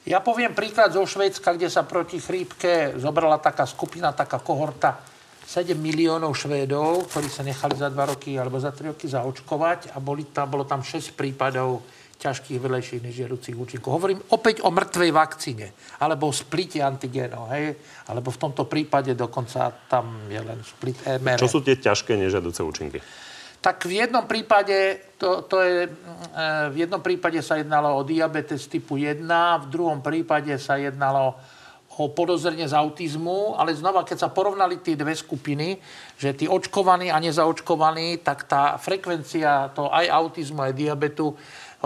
Ja poviem príklad zo Švédska, kde sa proti chrípke zobrala taká skupina, taká kohorta 7 miliónov Švédov, ktorí sa nechali za 2 roky alebo za 3 roky zaočkovať a boli tam, bolo tam 6 prípadov ťažkých vedlejších nežiaducich účinkov. Hovorím opäť o mŕtvej vakcíne, alebo o splite antigénov, hej? Alebo v tomto prípade dokonca tam je len split MR. Čo sú tie ťažké nežiaduce účinky? Tak v jednom prípade, to, to je, e, v jednom prípade sa jednalo o diabetes typu 1, v druhom prípade sa jednalo o podozrenie z autizmu, ale znova, keď sa porovnali tie dve skupiny, že tí očkovaní a nezaočkovaní, tak tá frekvencia to aj autizmu, aj diabetu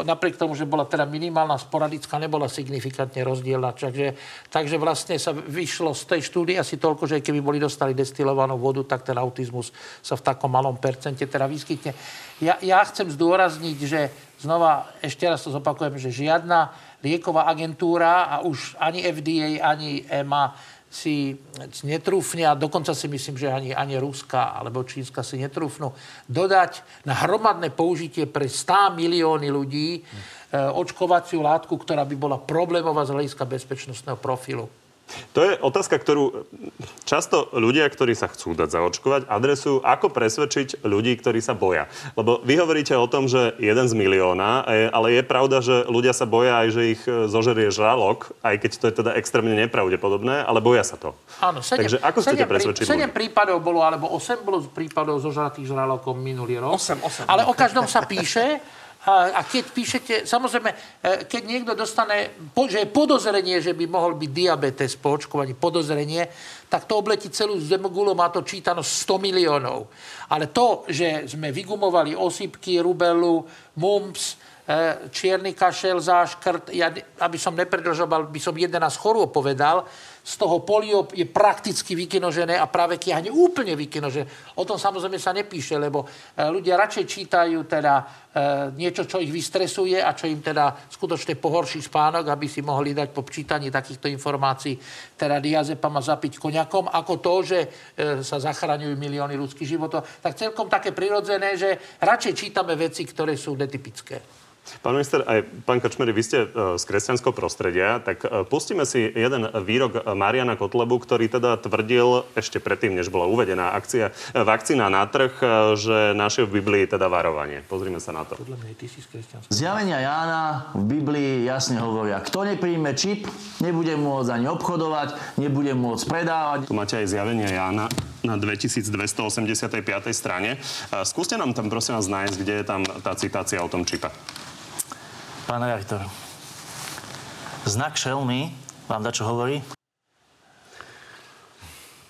napriek tomu, že bola teda minimálna sporadická, nebola signifikantne rozdielna. Takže, takže vlastne sa vyšlo z tej štúdie asi toľko, že keby boli dostali destilovanú vodu, tak ten autizmus sa v takom malom percente teda vyskytne. Ja, ja chcem zdôrazniť, že znova, ešte raz to zopakujem, že žiadna lieková agentúra a už ani FDA, ani EMA si netrúfne, a dokonca si myslím, že ani, ani Ruska alebo Čínska si netrúfnú, dodať na hromadné použitie pre 100 milióny ľudí e, očkovaciu látku, ktorá by bola problémová z hľadiska bezpečnostného profilu. To je otázka, ktorú často ľudia, ktorí sa chcú dať zaočkovať, adresujú, ako presvedčiť ľudí, ktorí sa boja. Lebo vy hovoríte o tom, že jeden z milióna, e, ale je pravda, že ľudia sa boja aj, že ich e, zožerie žralok, aj keď to je teda extrémne nepravdepodobné, ale boja sa to. Áno, 7, Takže ako chcete presvedčiť 7 ľudí? prípadov bolo, alebo 8 bolo prípadov zožratých žralokov minulý rok. 8, 8. Ale o každom sa píše a, keď píšete, samozrejme, e, keď niekto dostane, že je podozrenie, že by mohol byť diabetes po očkovaní, podozrenie, tak to obletí celú zemogulu, má to čítano 100 miliónov. Ale to, že sme vygumovali osypky, rubelu, mumps, e, čierny kašel, záškrt, ja, aby som nepredlžoval, by som 11 chorôb povedal, z toho polio je prakticky vykinožené a práve kiahne úplne vykinožené. O tom samozrejme sa nepíše, lebo e, ľudia radšej čítajú teda e, niečo, čo ich vystresuje a čo im teda skutočne pohorší spánok, aby si mohli dať po čítaní takýchto informácií teda diazepam a zapiť koňakom, ako to, že e, sa zachraňujú milióny ľudských životov. Tak celkom také prirodzené, že radšej čítame veci, ktoré sú netypické. Pán minister, aj pán Kačmery, vy ste e, z kresťanského prostredia, tak e, pustíme si jeden výrok Mariana Kotlebu, ktorý teda tvrdil ešte predtým, než bola uvedená akcia, e, vakcína na trh, že našiel v Biblii teda varovanie. Pozrime sa na to. Zjavenia Jána v Biblii jasne hovoria, kto nepríjme čip, nebude môcť ani obchodovať, nebude môcť predávať. Tu máte aj zjavenia Jána na 2285. strane. Skúste nám tam prosím vás nájsť, kde je tam tá citácia o tom čipe. Pán redaktor, znak šelmy vám da čo hovorí?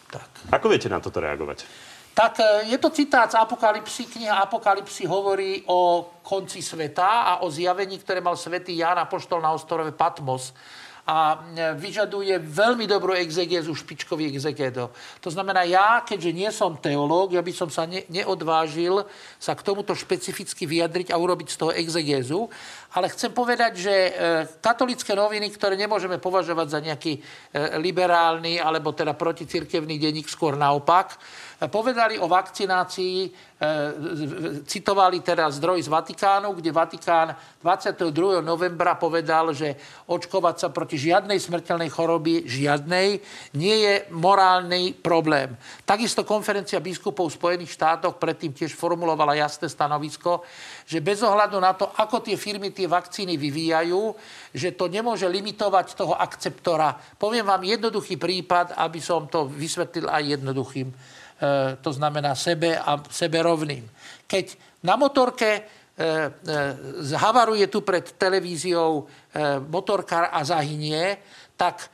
Tak. Ako viete na toto reagovať? Tak e, je to citát z Apokalipsy. Kniha Apokalipsy hovorí o konci sveta a o zjavení, ktoré mal svätý Ján Apoštol na ostrove Patmos a e, vyžaduje veľmi dobrú exegézu, špičkový exegédo. To znamená, ja, keďže nie som teológ, ja by som sa ne, neodvážil sa k tomuto špecificky vyjadriť a urobiť z toho exegézu, ale chcem povedať, že e, katolické noviny, ktoré nemôžeme považovať za nejaký e, liberálny alebo teda proticirkevný denník, skôr naopak, povedali o vakcinácii, e, citovali teda zdroj z Vatikánu, kde Vatikán 22. novembra povedal, že očkovať sa proti žiadnej smrteľnej choroby, žiadnej, nie je morálny problém. Takisto konferencia biskupov Spojených štátoch predtým tiež formulovala jasné stanovisko, že bez ohľadu na to, ako tie firmy tie vakcíny vyvíjajú, že to nemôže limitovať toho akceptora. Poviem vám jednoduchý prípad, aby som to vysvetlil aj jednoduchým to znamená sebe a sebe rovným. Keď na motorke zhavaruje tu pred televíziou motorkár a zahynie, tak,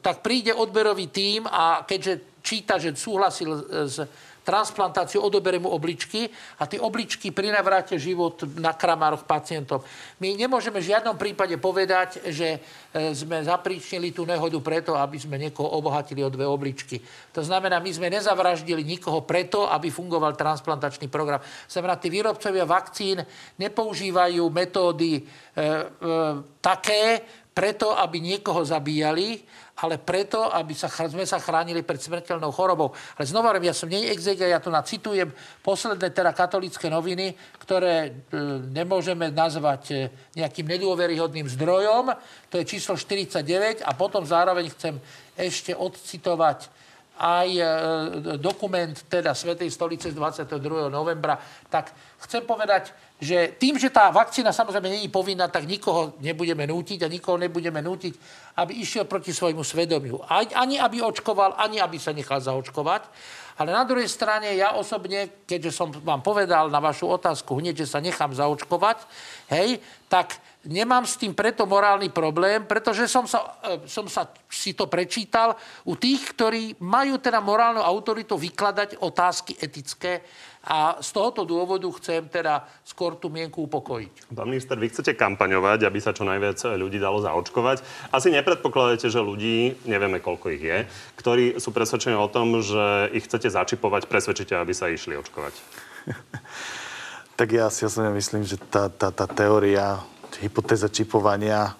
tak príde odberový tím a keďže číta, že súhlasil s transplantáciu, odoberie mu obličky a tie obličky prinavráte život na kramároch pacientom. My nemôžeme v žiadnom prípade povedať, že e, sme zapríčnili tú nehodu preto, aby sme niekoho obohatili o dve obličky. To znamená, my sme nezavraždili nikoho preto, aby fungoval transplantačný program. Znamená, tí výrobcovia vakcín nepoužívajú metódy e, e, také, preto, aby niekoho zabíjali, ale preto, aby sa, sme sa chránili pred smrteľnou chorobou. Ale znova, ja som nie exega, ja tu nacitujem posledné teda katolické noviny, ktoré e, nemôžeme nazvať e, nejakým nedôveryhodným zdrojom. To je číslo 49 a potom zároveň chcem ešte odcitovať aj e, dokument teda Svetej stolice z 22. novembra, tak chcem povedať, že tým, že tá vakcína samozrejme není povinná, tak nikoho nebudeme nútiť a nikoho nebudeme nútiť, aby išiel proti svojmu svedomiu. Ani aby očkoval, ani aby sa nechal zaočkovať. Ale na druhej strane ja osobne, keďže som vám povedal na vašu otázku hneď, že sa nechám zaočkovať, hej, tak nemám s tým preto morálny problém, pretože som sa, e, som sa si to prečítal u tých, ktorí majú teda morálnu autoritu vykladať otázky etické a z tohoto dôvodu chcem teda skôr tú mienku upokojiť. Pán minister, vy chcete kampaňovať, aby sa čo najviac ľudí dalo zaočkovať. Asi nepredpokladáte, že ľudí, nevieme koľko ich je, ktorí sú presvedčení o tom, že ich chcete začipovať, presvedčíte, aby sa išli očkovať. (laughs) tak ja si osobne myslím, že tá, tá, tá teória, hypotéza čipovania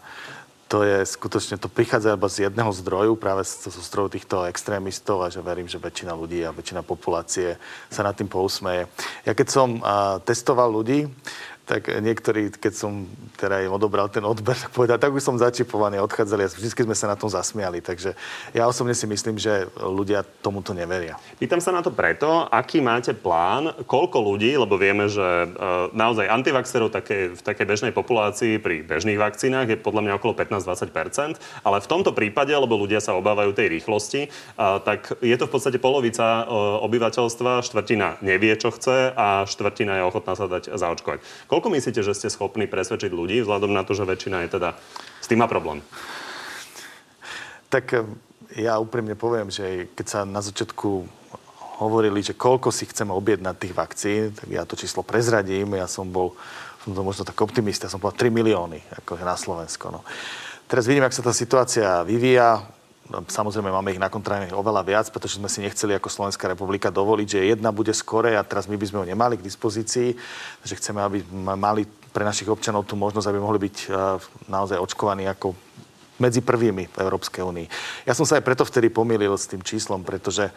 to je skutočne, to prichádza iba z jedného zdroju, práve zo zdroju týchto extrémistov a že verím, že väčšina ľudí a väčšina populácie sa nad tým pousmeje. Ja keď som uh, testoval ľudí, tak niektorí, keď som teda im odobral ten odber, tak povedal, tak už som začipovaný, odchádzali a vždy sme sa na tom zasmiali. Takže ja osobne si myslím, že ľudia tomuto neveria. Pýtam sa na to preto, aký máte plán, koľko ľudí, lebo vieme, že e, naozaj antivaxerov také, v takej bežnej populácii pri bežných vakcínach je podľa mňa okolo 15-20%, ale v tomto prípade, lebo ľudia sa obávajú tej rýchlosti, e, tak je to v podstate polovica e, obyvateľstva, štvrtina nevie, čo chce a štvrtina je ochotná sa dať zaočkovať. Koľko myslíte, že ste schopní presvedčiť ľudí, vzhľadom na to, že väčšina je teda s tým má problém? Tak eh, ja úprimne poviem, že keď sa na začiatku hovorili, že koľko si chceme objednať tých vakcín, tak ja to číslo prezradím. Ja som bol, som to možno tak optimista, som povedal 3 milióny akože na Slovensko. No. Teraz vidím, ak sa tá situácia vyvíja. Samozrejme, máme ich nakontrajných oveľa viac, pretože sme si nechceli ako Slovenská republika dovoliť, že jedna bude skore a teraz my by sme ho nemali k dispozícii. Takže chceme, aby mali pre našich občanov tú možnosť, aby mohli byť e, naozaj očkovaní ako medzi prvými v Európskej únii. Ja som sa aj preto vtedy pomýlil s tým číslom, pretože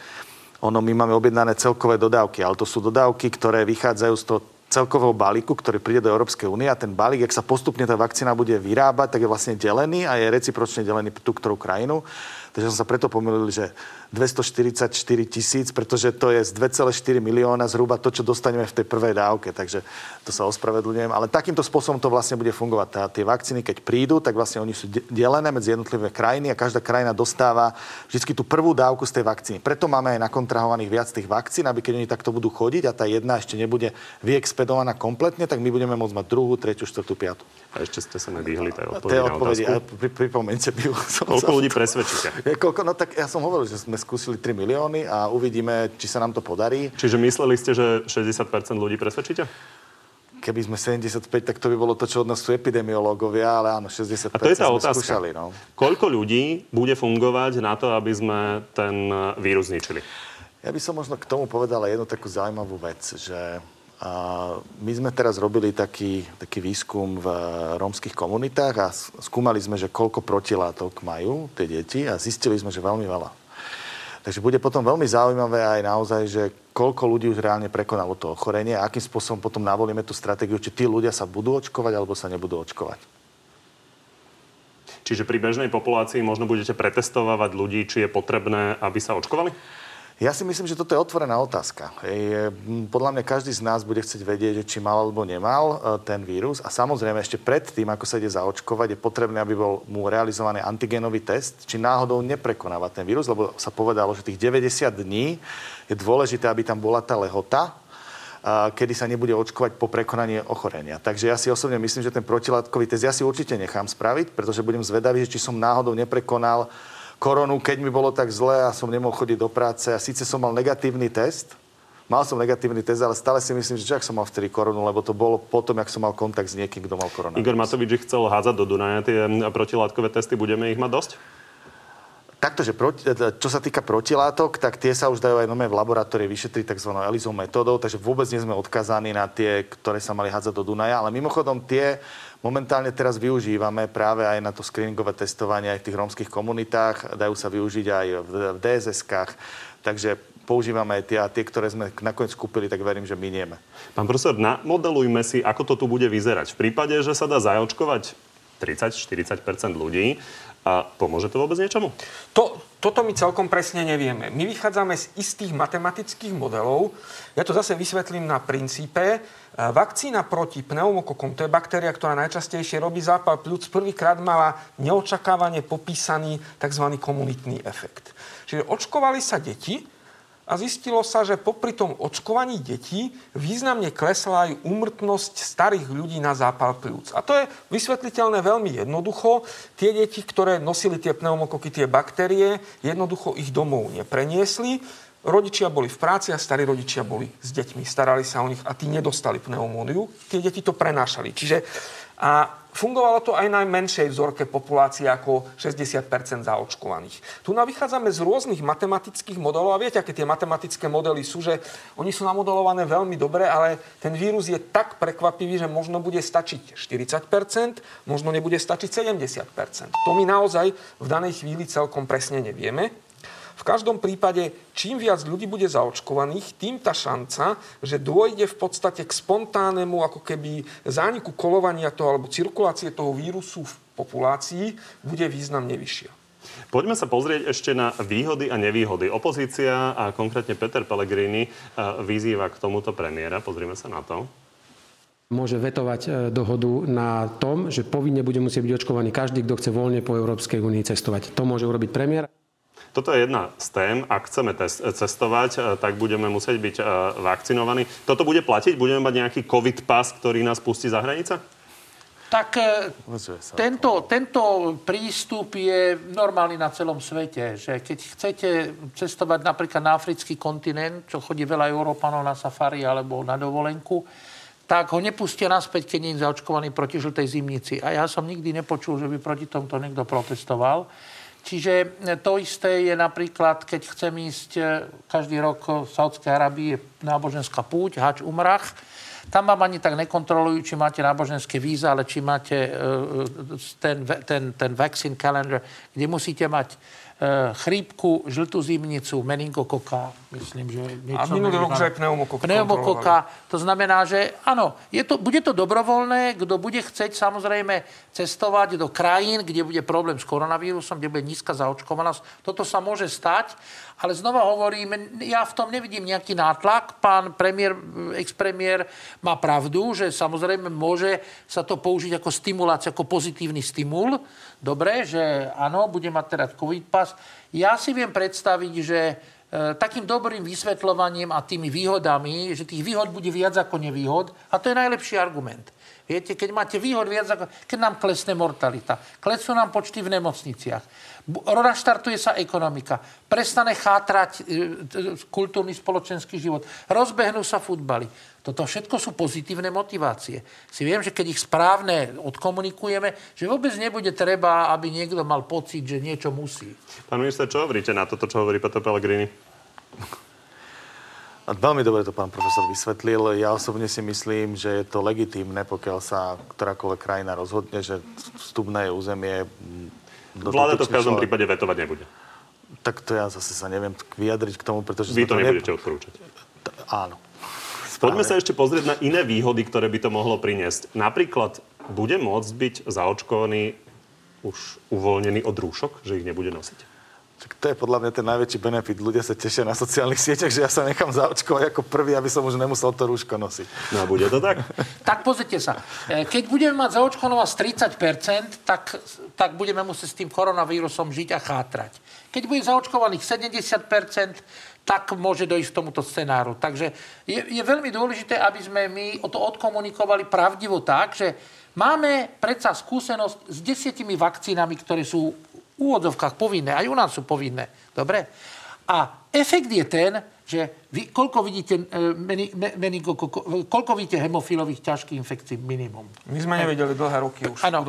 ono, my máme objednané celkové dodávky, ale to sú dodávky, ktoré vychádzajú z toho celkového balíku, ktorý príde do Európskej únie a ten balík, ak sa postupne tá vakcína bude vyrábať, tak je vlastne delený a je recipročne delený tú ktorú krajinu. Takže som sa preto pomýlil, že 244 tisíc, pretože to je z 2,4 milióna zhruba to, čo dostaneme v tej prvej dávke. Takže to sa ospravedlňujem. Ale takýmto spôsobom to vlastne bude fungovať. Tá, tie vakcíny, keď prídu, tak vlastne oni sú delené medzi jednotlivé krajiny a každá krajina dostáva vždy tú prvú dávku z tej vakcíny. Preto máme aj nakontrahovaných viac tých vakcín, aby keď oni takto budú chodiť a tá jedna ešte nebude vyexpedovaná kompletne, tak my budeme môcť mať druhú, tretiu, štvrtú, piatu. A ešte ste sa nedýhli tej odpovedi na odpovedi, pri, pripomeňte by (laughs) Koľko ľudí presvedčíte? (laughs) Koľko, no tak ja som hovoril, že sme skúsili 3 milióny a uvidíme, či sa nám to podarí. Čiže mysleli ste, že 60% ľudí presvedčíte? Keby sme 75, tak to by bolo to, čo od nás sú epidemiológovia, ale áno, 60% A to je tá otázka. skúšali. No. Koľko ľudí bude fungovať na to, aby sme ten vírus zničili? Ja by som možno k tomu povedala jednu takú zaujímavú vec, že a my sme teraz robili taký, taký výskum v rómskych komunitách a skúmali sme, že koľko protilátok majú tie deti a zistili sme, že veľmi veľa. Takže bude potom veľmi zaujímavé aj naozaj, že koľko ľudí už reálne prekonalo to ochorenie a akým spôsobom potom navolíme tú stratégiu, či tí ľudia sa budú očkovať alebo sa nebudú očkovať. Čiže pri bežnej populácii možno budete pretestovať ľudí, či je potrebné, aby sa očkovali? Ja si myslím, že toto je otvorená otázka. Podľa mňa každý z nás bude chcieť vedieť, či mal alebo nemal e, ten vírus. A samozrejme, ešte pred tým, ako sa ide zaočkovať, je potrebné, aby bol mu realizovaný antigenový test, či náhodou neprekonáva ten vírus, lebo sa povedalo, že tých 90 dní je dôležité, aby tam bola tá lehota kedy sa nebude očkovať po prekonaní ochorenia. Takže ja si osobne myslím, že ten protilátkový test ja si určite nechám spraviť, pretože budem zvedavý, či som náhodou neprekonal koronu, keď mi bolo tak zle a som nemohol chodiť do práce. A síce som mal negatívny test, Mal som negatívny test, ale stále si myslím, že čak som mal vtedy koronu, lebo to bolo potom, ak som mal kontakt s niekým, kto mal koronu. Igor Matovič chcel hádzať do Dunaja tie protilátkové testy. Budeme ich mať dosť? Takto, že proti, e, čo sa týka protilátok, tak tie sa už dajú aj v laboratórii vyšetriť tzv. ELISO metódou, takže vôbec nie sme odkazaní na tie, ktoré sa mali hádzať do Dunaja, ale mimochodom tie momentálne teraz využívame práve aj na to screeningové testovanie aj v tých rómskych komunitách, dajú sa využiť aj v, v DSS-kách, takže používame aj tie a tie, ktoré sme nakoniec kúpili, tak verím, že minieme. Pán profesor, namodelujme si, ako to tu bude vyzerať. V prípade, že sa dá zaočkovať 30-40% ľudí, a pomôže to vôbec niečomu? To, toto my celkom presne nevieme. My vychádzame z istých matematických modelov. Ja to zase vysvetlím na princípe. E, vakcína proti pneumokokom, to je baktéria, ktorá najčastejšie robí zápal pľúc, prvýkrát mala neočakávane popísaný tzv. komunitný efekt. Čiže očkovali sa deti, a zistilo sa, že popri tom očkovaní detí významne klesla aj úmrtnosť starých ľudí na zápal pľúc. A to je vysvetliteľné veľmi jednoducho. Tie deti, ktoré nosili tie pneumokoky, tie baktérie, jednoducho ich domov nepreniesli. Rodičia boli v práci a starí rodičia boli s deťmi. Starali sa o nich a tí nedostali pneumóniu. Tie deti to prenášali. Čiže a Fungovalo to aj na menšej vzorke populácie ako 60% zaočkovaných. Tu vychádzame z rôznych matematických modelov a viete, aké tie matematické modely sú, že oni sú namodelované veľmi dobre, ale ten vírus je tak prekvapivý, že možno bude stačiť 40% možno nebude stačiť 70% To my naozaj v danej chvíli celkom presne nevieme. V každom prípade, čím viac ľudí bude zaočkovaných, tým tá šanca, že dôjde v podstate k spontánnemu ako keby zániku kolovania toho alebo cirkulácie toho vírusu v populácii, bude významne vyššia. Poďme sa pozrieť ešte na výhody a nevýhody. Opozícia a konkrétne Peter Pellegrini eh, vyzýva k tomuto premiéra. Pozrieme sa na to môže vetovať eh, dohodu na tom, že povinne bude musieť byť očkovaný každý, kto chce voľne po Európskej únii cestovať. To môže urobiť premiér. Toto je jedna z tém. Ak chceme cestovať, eh, tak budeme musieť byť eh, vakcinovaní. Toto bude platiť? Budeme mať nejaký COVID pas, ktorý nás pustí za hranice? Tak eh, tento, tento prístup je normálny na celom svete, že keď chcete cestovať napríklad na africký kontinent, čo chodí veľa Európanov na safari alebo na dovolenku, tak ho nepustia naspäť, keď nie je zaočkovaný proti žltej zimnici. A ja som nikdy nepočul, že by proti tomto niekto protestoval. Čiže e, to isté je napríklad, keď chcem ísť e, každý rok v Saudskej Arabii náboženská púť, hač umrach, tam vám ani tak nekontrolujú, či máte náboženské víza, ale či máte uh, ten, ten, ten vaccine calendar, kde musíte mať chrípku, žltú zimnicu, meningokoka, myslím, že niečo... A minulý rok, že aj pneumokoka. Pneumokoka. To znamená, že áno, je to, bude to dobrovoľné, kto bude chceť samozrejme cestovať do krajín, kde bude problém s koronavírusom, kde bude nízka zaočkovanosť. Toto sa môže stať, ale znova hovorím, ja v tom nevidím nejaký nátlak. Pán premiér, ex-premiér má pravdu, že samozrejme môže sa to použiť ako stimulácia, ako pozitívny stimul. Dobre, že áno, bude mať teda COVID pas. Ja si viem predstaviť, že E, takým dobrým vysvetľovaním a tými výhodami, že tých výhod bude viac ako nevýhod. A to je najlepší argument. Viete, keď máte výhod viac ako... Keď nám klesne mortalita, klesnú nám počty v nemocniciach, naštartuje sa ekonomika, prestane chátrať e, kultúrny spoločenský život, rozbehnú sa futbaly. Toto všetko sú pozitívne motivácie. Si viem, že keď ich správne odkomunikujeme, že vôbec nebude treba, aby niekto mal pocit, že niečo musí. Pán minister, čo hovoríte na toto, čo hovorí Petr Pellegrini? Veľmi dobre to pán profesor vysvetlil. Ja osobne si myslím, že je to legitímne, pokiaľ sa ktorákoľvek krajina rozhodne, že vstup na jej územie... Vláda to v každom človek... prípade vetovať nebude. Tak to ja zase sa neviem vyjadriť k tomu, pretože... Vy to nebudete ne... odporúčať. Áno. Poďme sa ešte pozrieť na iné výhody, ktoré by to mohlo priniesť. Napríklad, bude môcť byť zaočkovaný už uvoľnený od rúšok, že ich nebude nosiť? To je podľa mňa ten najväčší benefit. Ľudia sa tešia na sociálnych (laughs) sieťach, že ja sa nechám zaočkovať ako prvý, aby som už nemusel to rúško nosiť. No a bude to tak? (laughs) Tak pozrite sa. E, keď budeme mať zaočkovanosť 30%, tak, tak budeme musieť s tým koronavírusom žiť a chátrať. Keď bude zaočkovaných 70%, tak môže dojsť k tomuto scenáru. Takže je, je veľmi dôležité, aby sme my o to odkomunikovali pravdivo tak, že máme predsa skúsenosť s desiatimi vakcínami, ktoré sú v úvodzovkách povinné. Aj u nás sú povinné. Dobre? A efekt je ten, že vy, koľko vidíte, e, meni, meningo, koľko vidíte hemofilových ťažkých infekcií minimum? My sme nevedeli dlhé roky už. Áno,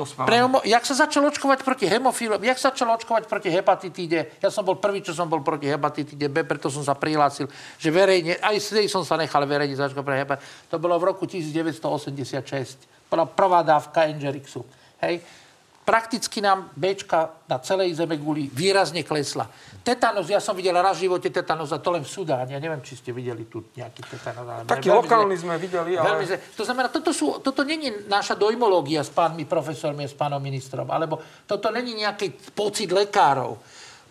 jak sa začalo očkovať proti hemofilom, jak sa začalo očkovať proti hepatitíde, ja som bol prvý, čo som bol proti hepatitíde B, preto som sa prihlásil, že verejne, aj vtedy som sa nechal verejne zaočkovať pre hepatitíde. To bolo v roku 1986. Bola prvá dávka Engerixu. Hej? Prakticky nám Bčka na celej zeme guli výrazne klesla. Tetanus, ja som videl raz v živote tetanus a to len v Sudáne. Ja neviem, či ste videli tu nejaký tetanus. Ale Taký lokálny sme videli, ale... zle. To znamená, toto, sú, toto není naša dojmológia s pánmi profesormi a s pánom ministrom, alebo toto není nejaký pocit lekárov.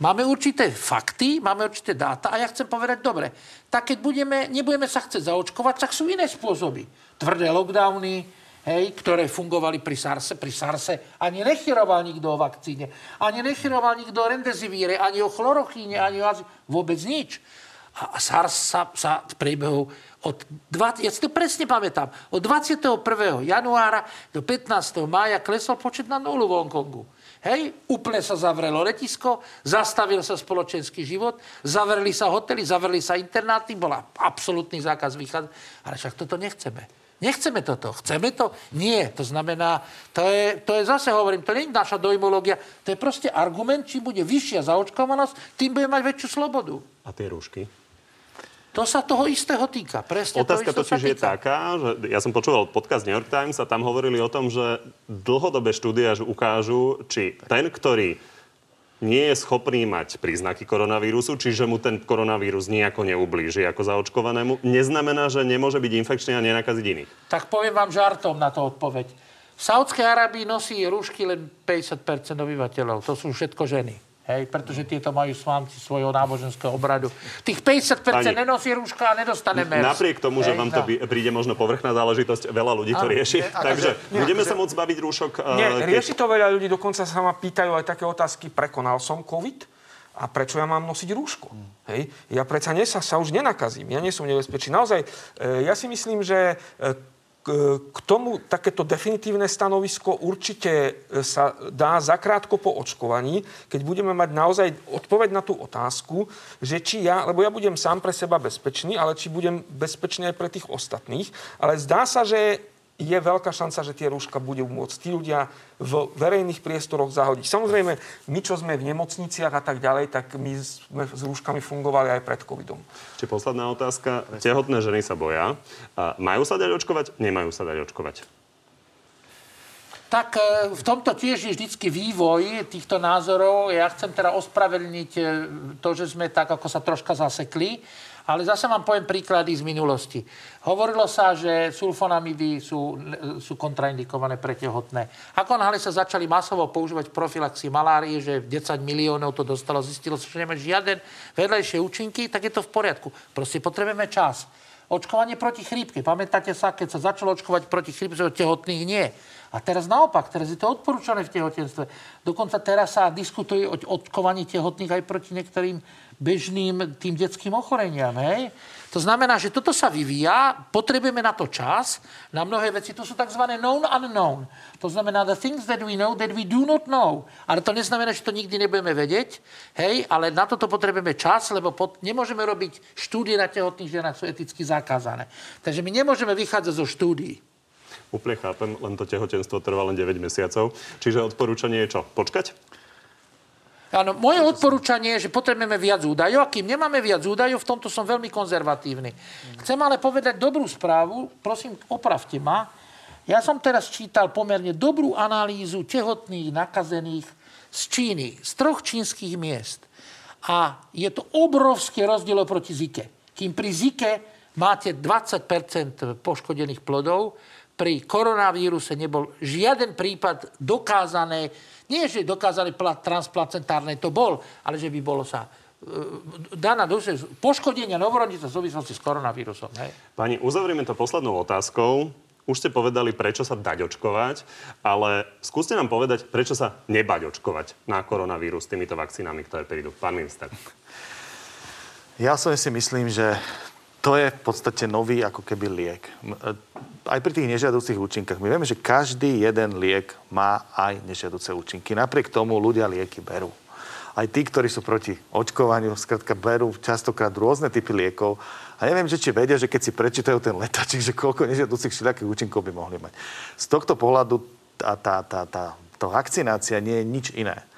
Máme určité fakty, máme určité dáta a ja chcem povedať, dobre, tak keď budeme, nebudeme sa chcieť zaočkovať, tak sú iné spôsoby. Tvrdé lockdowny, hej, ktoré fungovali pri SARSe. Pri SARSe ani nechyroval nikto o vakcíne, ani nechyroval nikto o rendezivíre, ani o chlorochíne, ani o vôbec nič. A SARS sa, sa v priebehu od 20, ja si to presne pamätám, od 21. januára do 15. mája klesol počet na nulu v Hongkongu. Hej, úplne sa zavrelo letisko, zastavil sa spoločenský život, zavreli sa hotely, zavreli sa internáty, bola absolútny zákaz výchádzať. Ale však toto nechceme. Nechceme toto. Chceme to? Nie. To znamená, to je, to je zase, hovorím, to nie je naša dojmológia, to je proste argument, či bude vyššia zaočkovanosť, tým bude mať väčšiu slobodu. A tie rúšky? To sa toho istého týka. Presne Otázka to totiž je taká, že ja som počúval podcast New York Times a tam hovorili o tom, že dlhodobé štúdie až ukážu, či ten, ktorý nie je schopný mať príznaky koronavírusu, čiže mu ten koronavírus nejako neublíži ako zaočkovanému, neznamená, že nemôže byť infekčný a nenakaziť iných. Tak poviem vám žartom na to odpoveď. V Saudskej Arábii nosí rúšky len 50% obyvateľov. To sú všetko ženy. Hej, pretože tieto majú svámci svojho náboženského obradu. Tých 50% Ani, nenosí rúška a nedostane MERS. Napriek tomu, že vám to by, príde možno povrchná záležitosť, veľa ľudí to rieši. Nie, Takže nie, budeme nie, sa môcť baviť rúšok. Nie, keď... rieši to veľa ľudí, dokonca sa ma pýtajú aj také otázky, prekonal som COVID? A prečo ja mám nosiť rúško? Hmm. Hej? Ja predsa nie sa, sa už nenakazím, ja nie som nebezpečný. Naozaj, e, ja si myslím, že e, k tomu takéto definitívne stanovisko určite e, sa dá zakrátko po očkovaní, keď budeme mať naozaj odpoveď na tú otázku, že či ja, lebo ja budem sám pre seba bezpečný, ale či budem bezpečný aj pre tých ostatných. Ale zdá sa, že je veľká šanca, že tie rúška budú môcť tí ľudia v verejných priestoroch zahodiť. Samozrejme, my, čo sme v nemocniciach a tak ďalej, tak my sme s rúškami fungovali aj pred covidom. Či posledná otázka. Tehotné ženy sa boja. Majú sa dať očkovať? Nemajú sa dať očkovať? Tak e, v tomto tiež je vždycky vývoj týchto názorov. Ja chcem teda ospravedlniť e, to, že sme tak ako sa troška zasekli. Ale zase vám poviem príklady z minulosti. Hovorilo sa, že sulfonamidy sú, sú kontraindikované pre tehotné. Ako náhle sa začali masovo používať v profilaxii malárie, že 10 miliónov to dostalo, zistilo sa, že nemá žiaden vedľajšie účinky, tak je to v poriadku. Proste potrebujeme čas. Očkovanie proti chrípke. Pamätáte sa, keď sa začalo očkovať proti chrípke, tehotných nie. A teraz naopak, teraz je to odporúčané v tehotenstve. Dokonca teraz sa diskutuje o očkovaní tehotných aj proti niektorým bežným tým detským ochoreniam. Hej? To znamená, že toto sa vyvíja, potrebujeme na to čas, na mnohé veci. To sú tzv. known unknown. To znamená the things that we know that we do not know. Ale to neznamená, že to nikdy nebudeme vedieť, hej, ale na toto potrebujeme čas, lebo pot- nemôžeme robiť štúdie na tehotných ženách, sú eticky zakázané. Takže my nemôžeme vychádzať zo štúdií. Úplne chápem, len to tehotenstvo trvá len 9 mesiacov. Čiže odporúčanie je čo? Počkať? Áno, moje odporúčanie je, že potrebujeme viac údajov a kým nemáme viac údajov, v tomto som veľmi konzervatívny. Chcem ale povedať dobrú správu, prosím, opravte ma. Ja som teraz čítal pomerne dobrú analýzu tehotných nakazených z Číny, z troch čínskych miest. A je to obrovský rozdiel proti Zike. Kým pri Zike máte 20% poškodených plodov. Pri koronavíruse nebol žiaden prípad dokázané, nie že dokázané transplacentárne, to bol, ale že by bolo sa e, daná dosť poškodenia novorodica v súvislosti s koronavírusom. Hej. Pani, uzavrieme to poslednou otázkou. Už ste povedali, prečo sa dať očkovať, ale skúste nám povedať, prečo sa nebať očkovať na koronavírus s týmito vakcínami, ktoré prídu. Pán minister. Ja som si myslím, že to je v podstate nový ako keby liek. E, aj pri tých nežiaducich účinkách. My vieme, že každý jeden liek má aj nežiaduce účinky. Napriek tomu ľudia lieky berú. Aj tí, ktorí sú proti očkovaniu, skrátka berú častokrát rôzne typy liekov. A neviem, že či vedia, že keď si prečítajú ten letačik, (laughs) že koľko nežiaducich všelijakých účinkov by mohli mať. Z tohto pohľadu tá, tá, tá, tá, tá vakcinácia nie je nič iné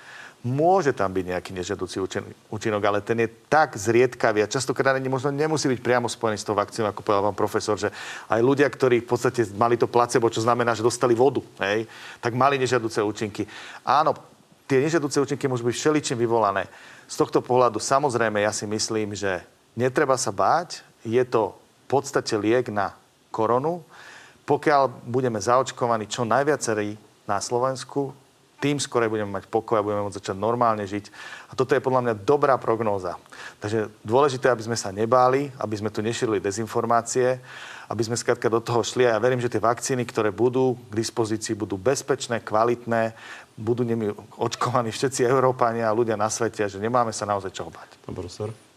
môže tam byť nejaký nežiaducí účinok, ale ten je tak zriedkavý a častokrát ani možno nemusí byť priamo spojený s tou vakcínou, ako povedal vám profesor, že aj ľudia, ktorí v podstate mali to placebo, čo znamená, že dostali vodu, hej, tak mali nežiaduce účinky. Áno, tie nežiaduce účinky môžu byť všeličím vyvolané. Z tohto pohľadu samozrejme ja si myslím, že netreba sa báť, je to v podstate liek na koronu. Pokiaľ budeme zaočkovaní čo najviacerí na Slovensku, tým skôr budeme mať pokoj a budeme môcť začať normálne žiť. A toto je podľa mňa dobrá prognóza. Takže dôležité, aby sme sa nebáli, aby sme tu nešírili dezinformácie, aby sme skrátka do toho šli. A ja verím, že tie vakcíny, ktoré budú k dispozícii, budú bezpečné, kvalitné, budú nimi očkovaní všetci Európania a ľudia na svete, že nemáme sa naozaj čo bať. Pán profesor?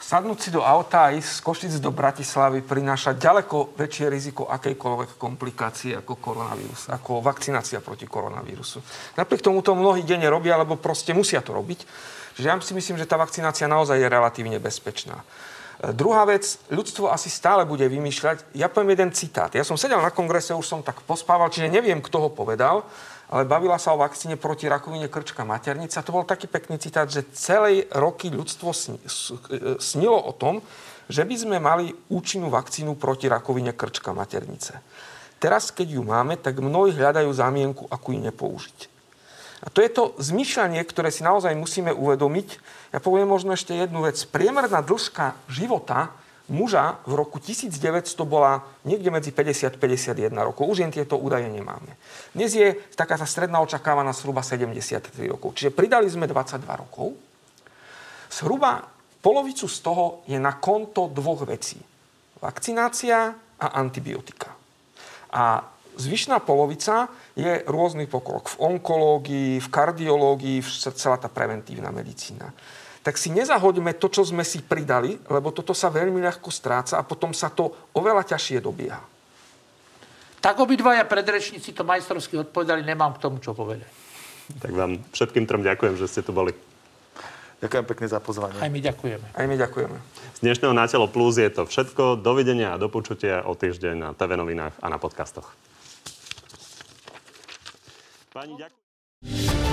Sadnúť si do auta a ísť z Košic do Bratislavy prináša ďaleko väčšie riziko akejkoľvek komplikácie ako koronavírus, ako vakcinácia proti koronavírusu. Napriek tomu to mnohí denne robia, lebo proste musia to robiť. Čiže ja si myslím, že tá vakcinácia naozaj je relatívne bezpečná. E, druhá vec, ľudstvo asi stále bude vymýšľať. Ja poviem jeden citát. Ja som sedel na kongrese, už som tak pospával, čiže neviem, kto ho povedal, ale bavila sa o vakcíne proti rakovine krčka maternica. To bol taký pekný citát, že celé roky ľudstvo snilo o tom, že by sme mali účinnú vakcínu proti rakovine krčka maternice. Teraz, keď ju máme, tak mnohí hľadajú zámienku, ako ju nepoužiť. A to je to zmyšľanie, ktoré si naozaj musíme uvedomiť. Ja poviem možno ešte jednu vec. Priemerná dĺžka života muža v roku 1900 bola niekde medzi 50 a 51 rokov. Už jen tieto údaje nemáme. Dnes je taká tá stredná očakávaná zhruba 73 rokov. Čiže pridali sme 22 rokov. Zhruba polovicu z toho je na konto dvoch vecí. Vakcinácia a antibiotika. A zvyšná polovica je rôzny pokrok v onkológii, v kardiológii, v celá tá preventívna medicína tak si nezahoďme to, čo sme si pridali, lebo toto sa veľmi ľahko stráca a potom sa to oveľa ťažšie dobieha. Tak obidvaja predrečníci to majstrovsky odpovedali, nemám k tomu čo povedať. Tak vám všetkým trom ďakujem, že ste tu boli. Ďakujem pekne za pozvanie. Aj my ďakujeme. Aj my ďakujeme. Z dnešného Na telo plus je to všetko. Dovidenia a do počutia o týždeň na TV novinách a na podcastoch. Pani, ďakujem.